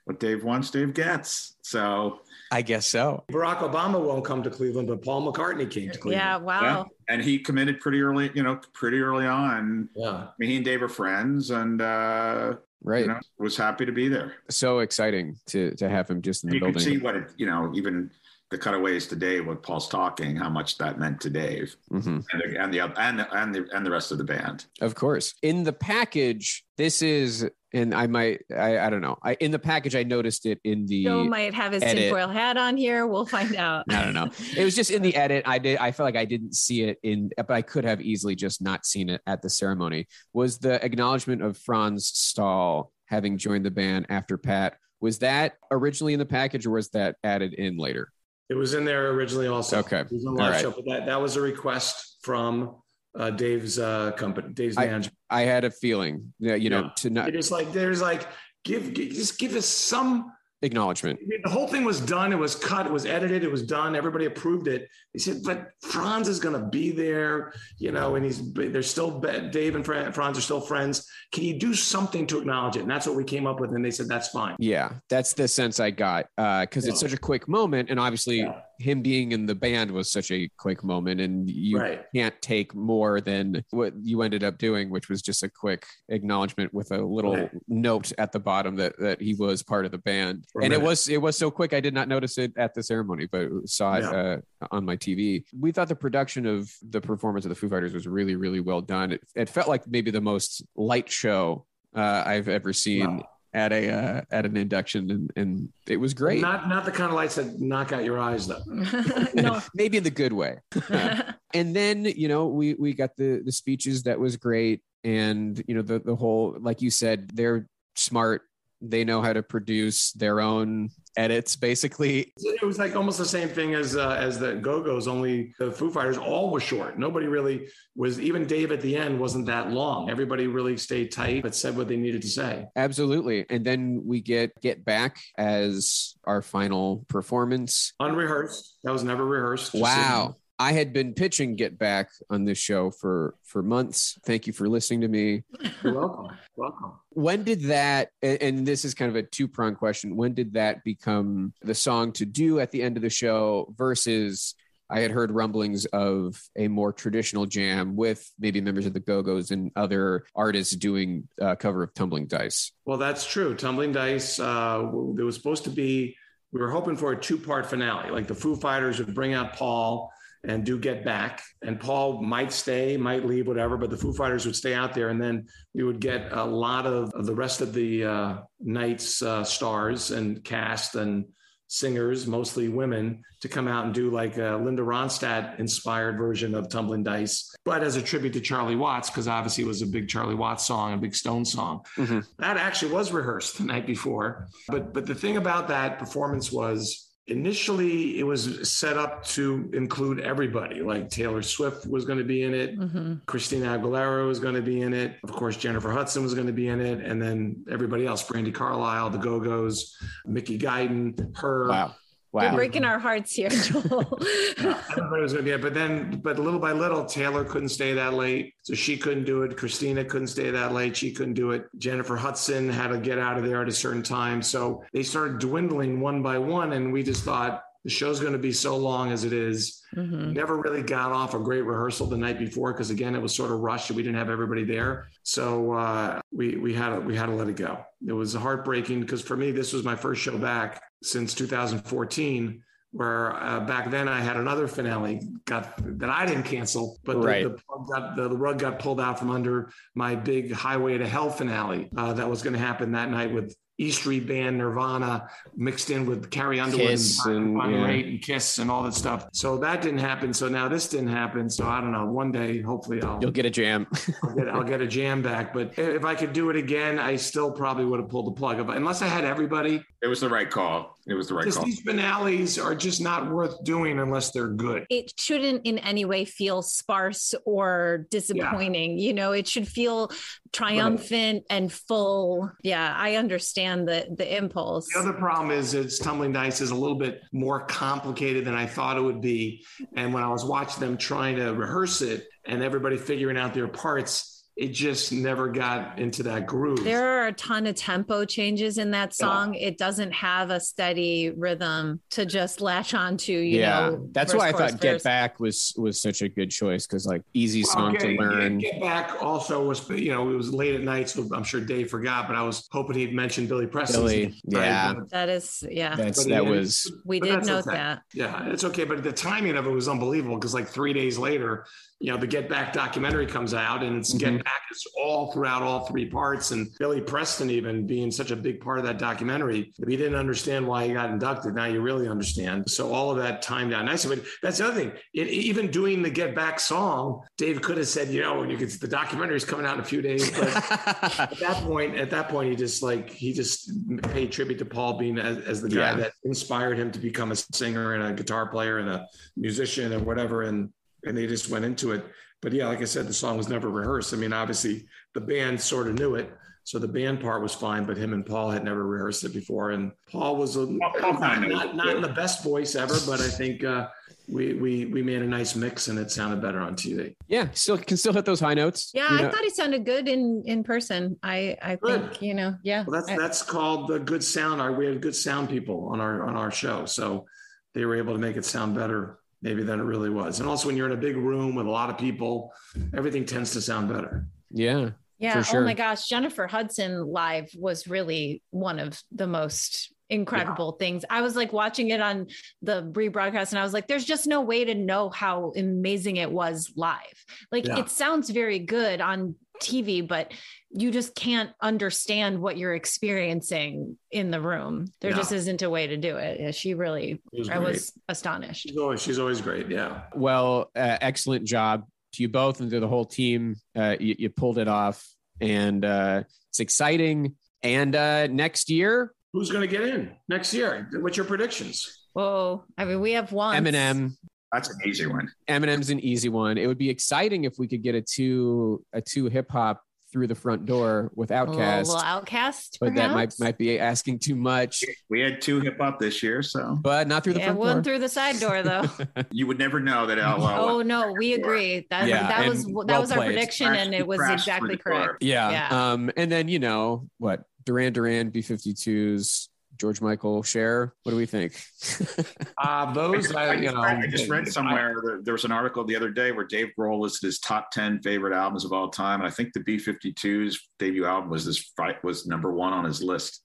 what Dave wants, Dave gets. So I guess so. Barack Obama won't come to Cleveland, but Paul McCartney came to Cleveland. Yeah, wow. Yeah. And he committed pretty early, you know, pretty early on. Yeah. I mean, he and Dave are friends and uh right. You know, was happy to be there. So exciting to to have him just in the you building. You can see what it, you know, even the cutaways to Dave with Paul's talking, how much that meant to Dave mm-hmm. and, the, and the and the and the and the rest of the band. Of course, in the package, this is and I might I, I don't know. I in the package I noticed it in the Joe might have his edit. tinfoil hat on here. We'll find out. I don't know. It was just in the edit. I did I felt like I didn't see it in but I could have easily just not seen it at the ceremony. Was the acknowledgement of Franz Stahl having joined the band after Pat. Was that originally in the package or was that added in later? It was in there originally also. Okay. It was on live right. show, but that, that was a request from uh, Dave's uh, company, Dave's I, management. I had a feeling, yeah, you know, to not. It is like there's like give, give just give us some acknowledgement. The whole thing was done. It was cut. It was edited. It was done. Everybody approved it. He said, but Franz is going to be there, you know, and he's, they're still, Dave and Franz are still friends. Can you do something to acknowledge it? And that's what we came up with. And they said, that's fine. Yeah. That's the sense I got. Uh, cause yeah. it's such a quick moment. And obviously yeah. Him being in the band was such a quick moment and you right. can't take more than what you ended up doing, which was just a quick acknowledgement with a little right. note at the bottom that, that he was part of the band. And it was, it was so quick. I did not notice it at the ceremony, but saw it uh, on my TV. We thought the production of the performance of the Foo Fighters was really, really well done. It, it felt like maybe the most light show uh, I've ever seen. Wow. At a uh, at an induction and, and it was great. Not not the kind of lights that knock out your eyes though. no, maybe in the good way. Uh, and then you know we we got the the speeches that was great, and you know the the whole like you said they're smart they know how to produce their own edits basically. It was like almost the same thing as uh, as the go-go's only the foo fighters all was short. Nobody really was even dave at the end wasn't that long. Everybody really stayed tight but said what they needed to say. Absolutely. And then we get get back as our final performance. Unrehearsed. That was never rehearsed. Wow I had been pitching Get Back on this show for for months. Thank you for listening to me. You're welcome. welcome. When did that? And this is kind of a two prong question. When did that become the song to do at the end of the show versus? I had heard rumblings of a more traditional jam with maybe members of the Go Go's and other artists doing a cover of Tumbling Dice. Well, that's true. Tumbling Dice. Uh, there was supposed to be. We were hoping for a two part finale. Like the Foo Fighters would bring out Paul and do get back. And Paul might stay, might leave, whatever, but the Foo Fighters would stay out there. And then we would get a lot of, of the rest of the uh, night's uh, stars and cast and singers, mostly women, to come out and do like a Linda Ronstadt inspired version of Tumbling Dice, but as a tribute to Charlie Watts, because obviously it was a big Charlie Watts song, a big Stone song. Mm-hmm. That actually was rehearsed the night before. But but the thing about that performance was initially it was set up to include everybody like taylor swift was going to be in it. Mm-hmm. christina aguilera was going to be in it. Of course jennifer hudson was going to be in it and then everybody else brandi carlile the go-go's mickey guyton her. Wow Wow. You're breaking our hearts here, Joel. everybody was going to be it. But then, but little by little, Taylor couldn't stay that late. So she couldn't do it. Christina couldn't stay that late. She couldn't do it. Jennifer Hudson had to get out of there at a certain time. So they started dwindling one by one. And we just thought, the show's going to be so long as it is. Mm-hmm. Never really got off a great rehearsal the night before because again it was sort of rushed. We didn't have everybody there, so uh, we we had to, we had to let it go. It was heartbreaking because for me this was my first show back since 2014 where uh, back then I had another finale got that I didn't cancel, but the, right. the, got, the, the, rug got pulled out from under my big Highway to Hell finale uh, that was going to happen that night with E Street Band, Nirvana, mixed in with Carrie Underwood Kiss and, and, yeah. and, Kiss and all that stuff. So that didn't happen. So now this didn't happen. So I don't know. One day, hopefully, I'll you'll get a jam. I'll, get, I'll, get, a jam back. But if I could do it again, I still probably would have pulled the plug. Unless I had everybody. It was the right call. It was the right call. These finales are just not worth doing unless they're good. It shouldn't in any way feel sparse or disappointing. Yeah. You know, it should feel triumphant right. and full. Yeah, I understand the the impulse. The other problem is it's tumbling dice is a little bit more complicated than I thought it would be. And when I was watching them trying to rehearse it and everybody figuring out their parts, it just never got into that groove. There are a ton of tempo changes in that song. Yeah. It doesn't have a steady rhythm to just latch onto. You yeah, know, that's why I thought "Get Back" was was such a good choice because like easy song to learn. Get, Back also was you know it was late at night, so I'm sure Dave forgot, but I was hoping he'd mention Billy Preston. Billy, yeah, that is yeah. That's that was. We did note okay. that. Yeah, it's okay, but the timing of it was unbelievable because like three days later, you know, the Get Back documentary comes out and it's mm-hmm. Get Back is all throughout all three parts. And Billy Preston, even being such a big part of that documentary, if you didn't understand why he got inducted, now you really understand. So all of that timed out nicely. But that's the other thing. It, even doing the Get Back song, Dave could have said, you know, you could, the documentary is coming out in a few days. But at that point, at that point, he just like, he just paid tribute to Paul Bean as, as the guy yeah. that inspired him to become a singer and a guitar player and a musician and whatever. And and they just went into it. But yeah, like I said, the song was never rehearsed. I mean, obviously the band sort of knew it. So the band part was fine, but him and Paul had never rehearsed it before. And Paul was a, Paul not, not, not in the best voice ever, but I think uh, we we we made a nice mix and it sounded better on TV. Yeah, still can still hit those high notes. Yeah, I know. thought he sounded good in in person. I I good. think you know, yeah. Well, that's I, that's called the good sound. Our we had good sound people on our on our show, so they were able to make it sound better maybe than it really was. And also when you're in a big room with a lot of people, everything tends to sound better. Yeah. Yeah. Oh sure. Oh my gosh. Jennifer Hudson live was really one of the most incredible yeah. things. I was like watching it on the rebroadcast and I was like, there's just no way to know how amazing it was live. Like yeah. it sounds very good on TV, but you just can't understand what you're experiencing in the room. There yeah. just isn't a way to do it. She really, was I was astonished. She's always, she's always great. Yeah. Well, uh, excellent job to you both and to the whole team. Uh, you, you, pulled it off, and uh, it's exciting. And uh, next year, who's going to get in next year? What's your predictions? Well, I mean, we have one. Eminem. That's an easy one. Eminem's an easy one. It would be exciting if we could get a two a two hip hop through the front door with OutKast. little outkast, But that might might be asking too much. We had two hip hop this year, so But not through the yeah, front one door. through the side door though. you would never know that LL. oh no, we agree. That Yeah, that and was that well was our played. prediction, Crashed- and it was exactly through the door. correct. Yeah. Yeah. Um, and then you know what? Duran Duran, B 52s, George Michael, Cher. What do we think? Uh, those, I, I, you just know, read, I just read somewhere there, there was an article the other day where Dave Grohl listed his top ten favorite albums of all time, and I think the B-52s debut album was this fight was number one on his list.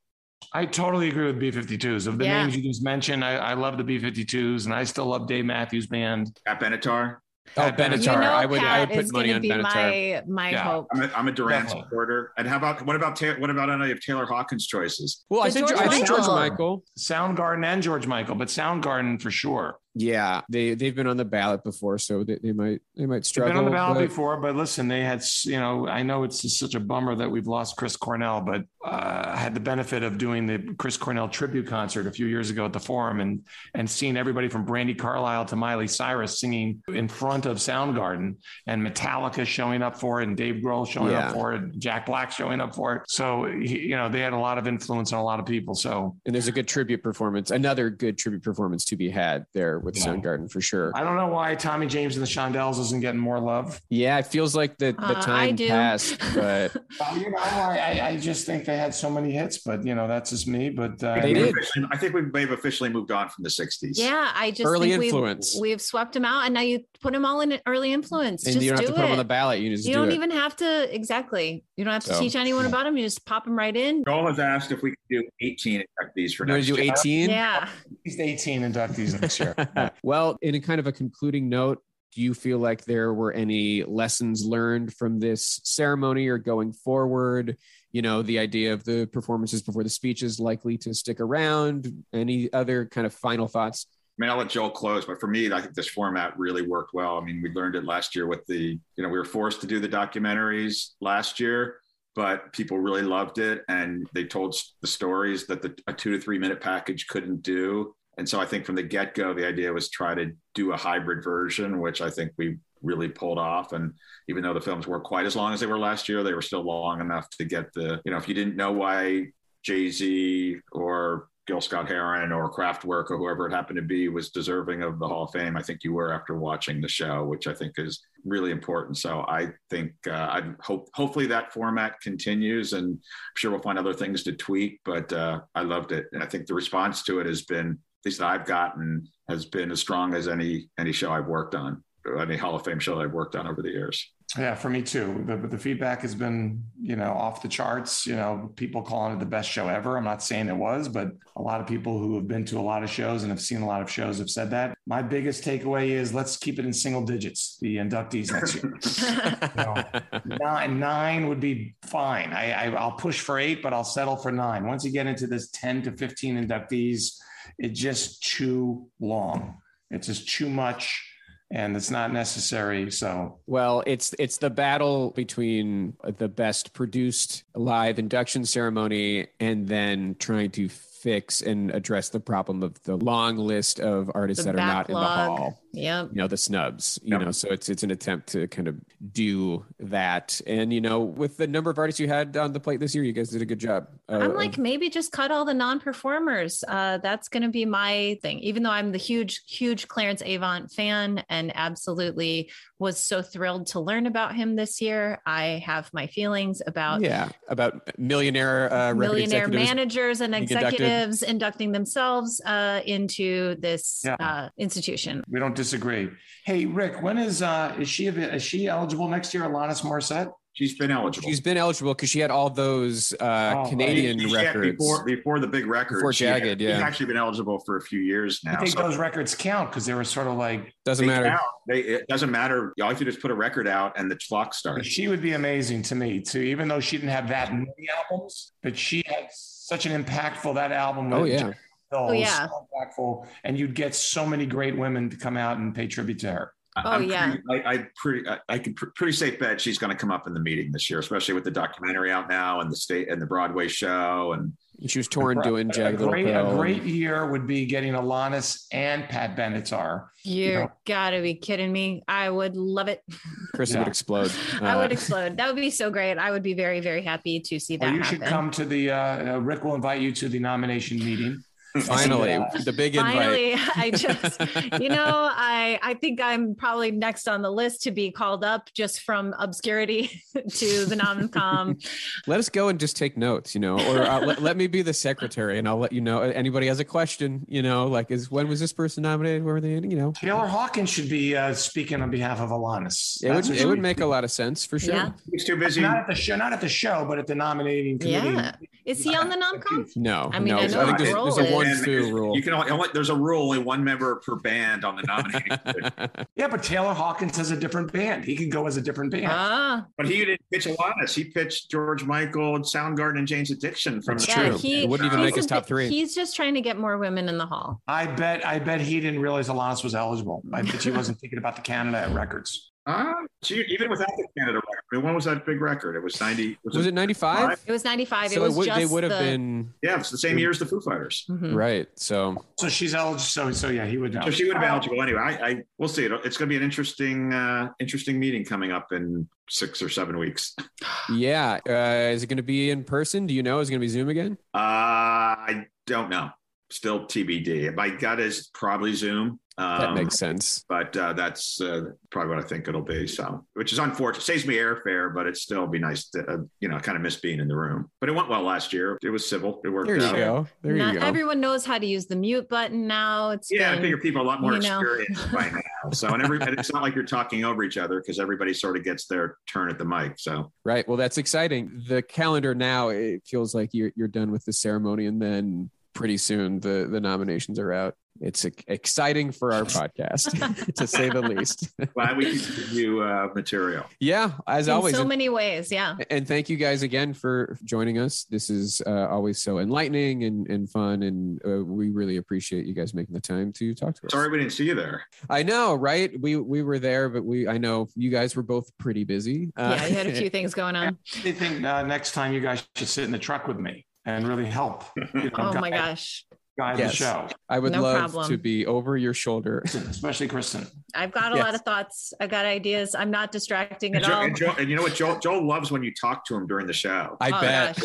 I totally agree with B52s. Of the Yeah. names you just mentioned, I, I love the B52s, and I still love Dave Matthews Band. At Benatar, Oh, Pat Benatar. Benatar. You know, I would I would put money going on to be Benatar. my my Yeah. hope. I'm a, I'm a Duran Definitely. supporter. And how about what about Ta- what about any of Taylor Hawkins' choices? Well, I think, George I said George Michael. Michael. Soundgarden and George Michael, but Soundgarden for sure. Yeah, they they've been on the ballot before, so they, they might they might They've struggle. been on the ballot but- before, but listen, they had, you know, I know it's just such a bummer that we've lost Chris Cornell, but uh, I had the benefit of doing the Chris Cornell tribute concert a few years ago at the Forum and and seeing everybody from Brandi Carlile to Miley Cyrus singing in front of Soundgarden and Metallica showing up for it and Dave Grohl showing Yeah. up for it, Jack Black showing up for it. So, he, you know, they had a lot of influence on a lot of people. So and there's a good tribute performance, another good tribute performance to be had there with Yeah. Soundgarden for sure. I don't know why Tommy James and the Shondells isn't getting more love. Yeah, it feels like the, the Uh, I time do. passed, but Well, you know, I, I- I just think they had so many hits, but you know, that's just me. But uh, They did. I think we may have officially moved on from the 60s. Yeah, I just Early think influence. We've, we've swept them out, and now you put them all in early influence. and just you don't have do to put them on the ballot. You just You do don't it. even have to exactly. You don't have to So, teach anyone yeah. about them. You just pop them right in. Joel has asked if we could do 18 inductees for You next to do year. 18? Yeah. he's 18 inductees next year. well, in a kind of a concluding note, do you feel like there were any lessons learned from this ceremony or going forward? You know, the idea of the performances before the speech is likely to stick around. Any other kind of final thoughts? I mean, I'll let Joel close, but for me, I think this format really worked well. I mean, we learned it last year with the, you know, we were forced to do the documentaries last year, but people really loved it. And they told the stories that the, a two to three minute package couldn't do. And so I think from the get go, the idea was try to do a hybrid version, which I think we really pulled off. And even though the films weren't quite as long as they were last year, they were still long enough to get the, you know, if you didn't know why Jay Z or Gil Scott Heron or Kraftwerk or whoever it happened to be was deserving of the Hall of Fame. I think you were after watching the show, which I think is really important. So I think uh, I hope hopefully that format continues, and I'm sure we'll find other things to tweak. But uh, I loved it, and I think the response to it has been, at least that I've gotten, has been as strong as any any show I've worked on, any Hall of Fame show that I've worked on over the years. Yeah, for me too. The, the feedback has been, you know, off the charts. You know, people calling it the best show ever. I'm not saying it was, but a lot of people who have been to a lot of shows and have seen a lot of shows have said that. My biggest takeaway is let's keep it in single digits. The inductees next year. nine, nine would be fine. I, I I'll push for eight, but I'll settle for nine. Once you get into this 10 to 15 inductees, it's just too long. It's just too much and it's not necessary. So Well, it's it's the battle between the best produced live induction ceremony and then trying to fix and address the problem of the long list of artists The that are not in the hall. Yeah. You know, the snubs. You Yep. know, so it's it's an attempt to kind of do that. And you know, with the number of artists you had on the plate this year, you guys did a good job. uh, I'm of- like, maybe just cut all the non-performers. Uh, that's going to be my thing. Even though I'm the huge, huge Clarence Avant fan and absolutely was so thrilled to learn about him this year, I have my feelings about yeah, about millionaire uh, millionaire executives. managers and being inducted. executives inducting themselves uh, into this Yeah. uh, institution. we don't disagree. Hey, Rick, when is uh is she is she eligible next year? Alanis Morissette? She's been eligible. She's been eligible because she had all those uh, Oh, Canadian She- she records. before before the big record. Before she had- Jagged, she's actually been eligible for a few years now. I think so- those records count because they were sort of like Doesn't They matter. count. They, it doesn't matter. All you have to do is put a record out and the clock starts. she would be amazing to me too, even though she didn't have that many albums, but she had such an impactful that album. Oh yeah. Jerry Oh, yeah. so impactful, and you'd get so many great women to come out and pay tribute to her. I- Oh, I'm yeah. Pretty, I, I pretty, I, I can pr- pretty safe bet she's going to come up in the meeting this year, especially with the documentary out now and the state and the Broadway show. And She was torn doing a Jagged Little great, Pill. a great year would be getting Alanis and Pat Benatar. You know. gotta be kidding me. I would love it. Chris Yeah. would explode. I would Uh, explode. That would be so great. I would be very, very happy to see that. Well, you happen. should come to the. Uh, uh, Rick will invite you to the nomination meeting. Finally, the big invite. Finally, I just, you know, I I think I'm probably next on the list to be called up just from obscurity to the nom com. Let us go and just take notes, you know, or uh, let, let me be the secretary and I'll let you know. Anybody has a question, you know, like is when was this person nominated? Where were they? You know, Taylor Hawkins should be uh, speaking on behalf of Alanis. it would That's what it would she- make a lot of sense for sure. Yeah. He's too busy. Not at the show, not at the show, but at the nominating committee. Yeah. Is he on the nom com? No, I mean, no. I know think there's, the there's role a one And rule. You can only, only there's a rule only one member per band on the nominating. Yeah, but Taylor Hawkins has a different band. He could go as a different band. Ah, but he didn't pitch Alanis. He pitched George Michael, Soundgarden, and Jane's Addiction from That's the yeah, true. he It wouldn't even make his top three. He's just trying to get more women in the hall. I bet. I bet he didn't realize Alanis was eligible. I bet he wasn't thinking about the Canada records. Ah, gee, even without the Canada record. I mean, when was that big record? It was 90. was it 95? It was 95. So it was would, just they would have the, been Yeah, it's the same year as the Foo Fighters. Mhm. right. So So she's eligible. So so yeah, he would know. So she would have been eligible anyway. I, I we'll see. It- It's going to be an interesting, uh, interesting meeting coming up in six or seven weeks. Yeah, uh, is it going to be in person? Do you know? Is it going to be Zoom again? Uh, I don't know. Still TBD. My gut is probably Zoom. Um, That makes sense. but uh, that's uh, probably what I think it'll be. So, which is unfortunate. Saves me airfare, but it still be nice to, uh, you know, kind of miss being in the room. But it went well last year. It was civil. It worked There you out. go. There Not you go. everyone knows how to use the mute button now. It's Yeah, I been- figure people are a lot more you know. experienced by now. So, and every and it's not like you're talking over each other because everybody sort of gets their turn at the mic. So, Right. Well, that's exciting. The calendar now it feels like you're you're done with the ceremony, and then pretty soon the the nominations are out. It's exciting for our podcast, to say the least. glad we can give you uh, material. yeah, as in always. so many ways. Yeah. and thank you guys again for joining us. This is uh, always so enlightening and, and fun, and uh, we really appreciate you guys making the time to talk to us. Sorry we didn't see you there. I know, right? We we were there, but we I know you guys were both pretty busy. Uh, yeah. You had a few things going on. I think uh, next time you guys should sit in the truck with me and really help. You know, Oh my gosh. Guide Yes. the show, I would No love problem. to be over your shoulder. especially Kristen. I've got a Yes. lot of thoughts. I've got ideas. I'm not distracting And, at Joe, all. and, Joe, and you know what? Joel, Joel loves when you talk to him during the show. I Oh, bet.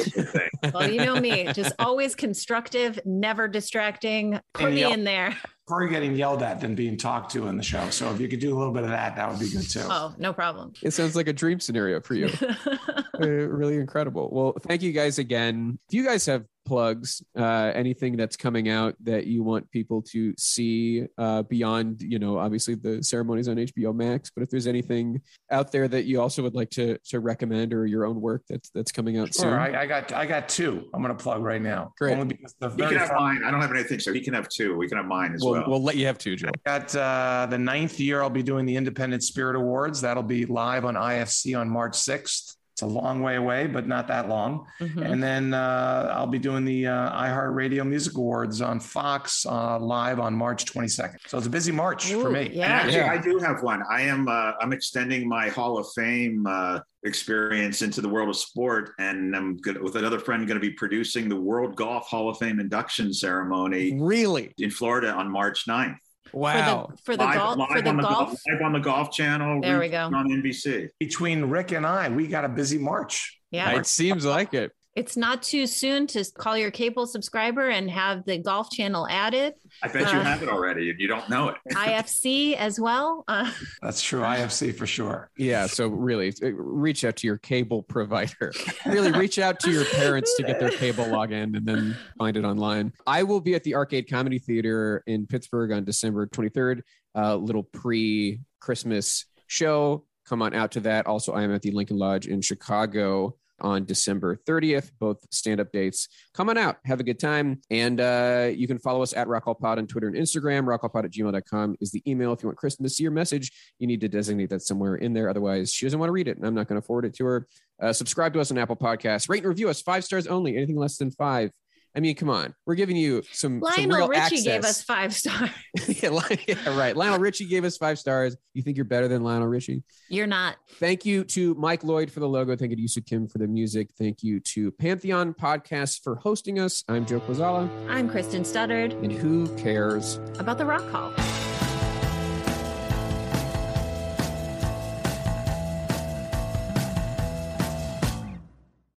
gosh. Well, you know me, just always constructive, never distracting. Put And me in there. Prefer getting yelled at than being talked to in the show. So if you could do a little bit of that, that would be good too. Oh, no problem. It sounds like a dream scenario for you. Uh, really incredible. Well, thank you guys again. If you guys have plugs, uh, anything that's coming out that you want people to see uh, beyond, you know, obviously the ceremonies on HBO Max, but if there's anything out there that you also would like to to recommend or your own work that's that's coming out soon. Sure, I, I got I got two. I'm going to plug right now. Great. Only because the He very can have mine. I don't have anything, so he can have two. We can have mine as we'll, well. we'll let you have two, Joe. I got uh, the ninth year. I'll be doing the Independent Spirit Awards. That'll be live on IFC on March 6th. It's a long way away, but not that long. Mhm. And then uh, I'll be doing the uh, iHeartRadio Music Awards on Fox uh, live on March 22nd. So it's a busy March for Ooh, me. And Yeah. actually, Yeah. I do have one. I am. Uh, I'm extending my Hall of Fame uh, experience into the world of sport, and I'm good, with another friend going to be producing the World Golf Hall of Fame induction ceremony Really? in Florida on March 9th. Wow. For the, for the live, golf, live for the on the golf. live on the Golf Channel. There we go. on NBC. Between Rick and I, we got a busy March. Yeah. It seems like it. It's not too soon to call your cable subscriber and have the golf channel added. I bet you Uh, have it already, and you don't know it. IFC as well. Uh, That's true. IFC for sure. Yeah. So really, uh, reach out to your cable provider. Really, reach out to your parents to get their cable login and then find it online. I will be at the Arcade Comedy Theater in Pittsburgh on December 23rd. A little pre-Christmas show. Come on out to that. Also, I am at the Lincoln Lodge in Chicago on December 30th, both stand-up dates. Come on out, have a good time. And uh, you can follow us at RockallPod on Twitter and Instagram. Rockallpod at gmail.com is the email. If you want Kristen to see your message, you need to designate that somewhere in there. Otherwise, she doesn't want to read it, and I'm not going to forward it to her. Uh, subscribe to us on Apple Podcasts. Rate and review us five stars only. Anything less than five I mean, come on, we're giving you some. some Lionel real Richie access. gave us five stars. yeah, yeah, right. Lionel Richie gave us five stars. You think you're better than Lionel Richie? You're not. Thank you to Mike Lloyd for the logo. Thank you to Yusu Kim for the music. Thank you to Pantheon Podcasts for hosting us. I'm Joe Quazala, I'm Kristen Studdard and who cares? about the Rock Hall.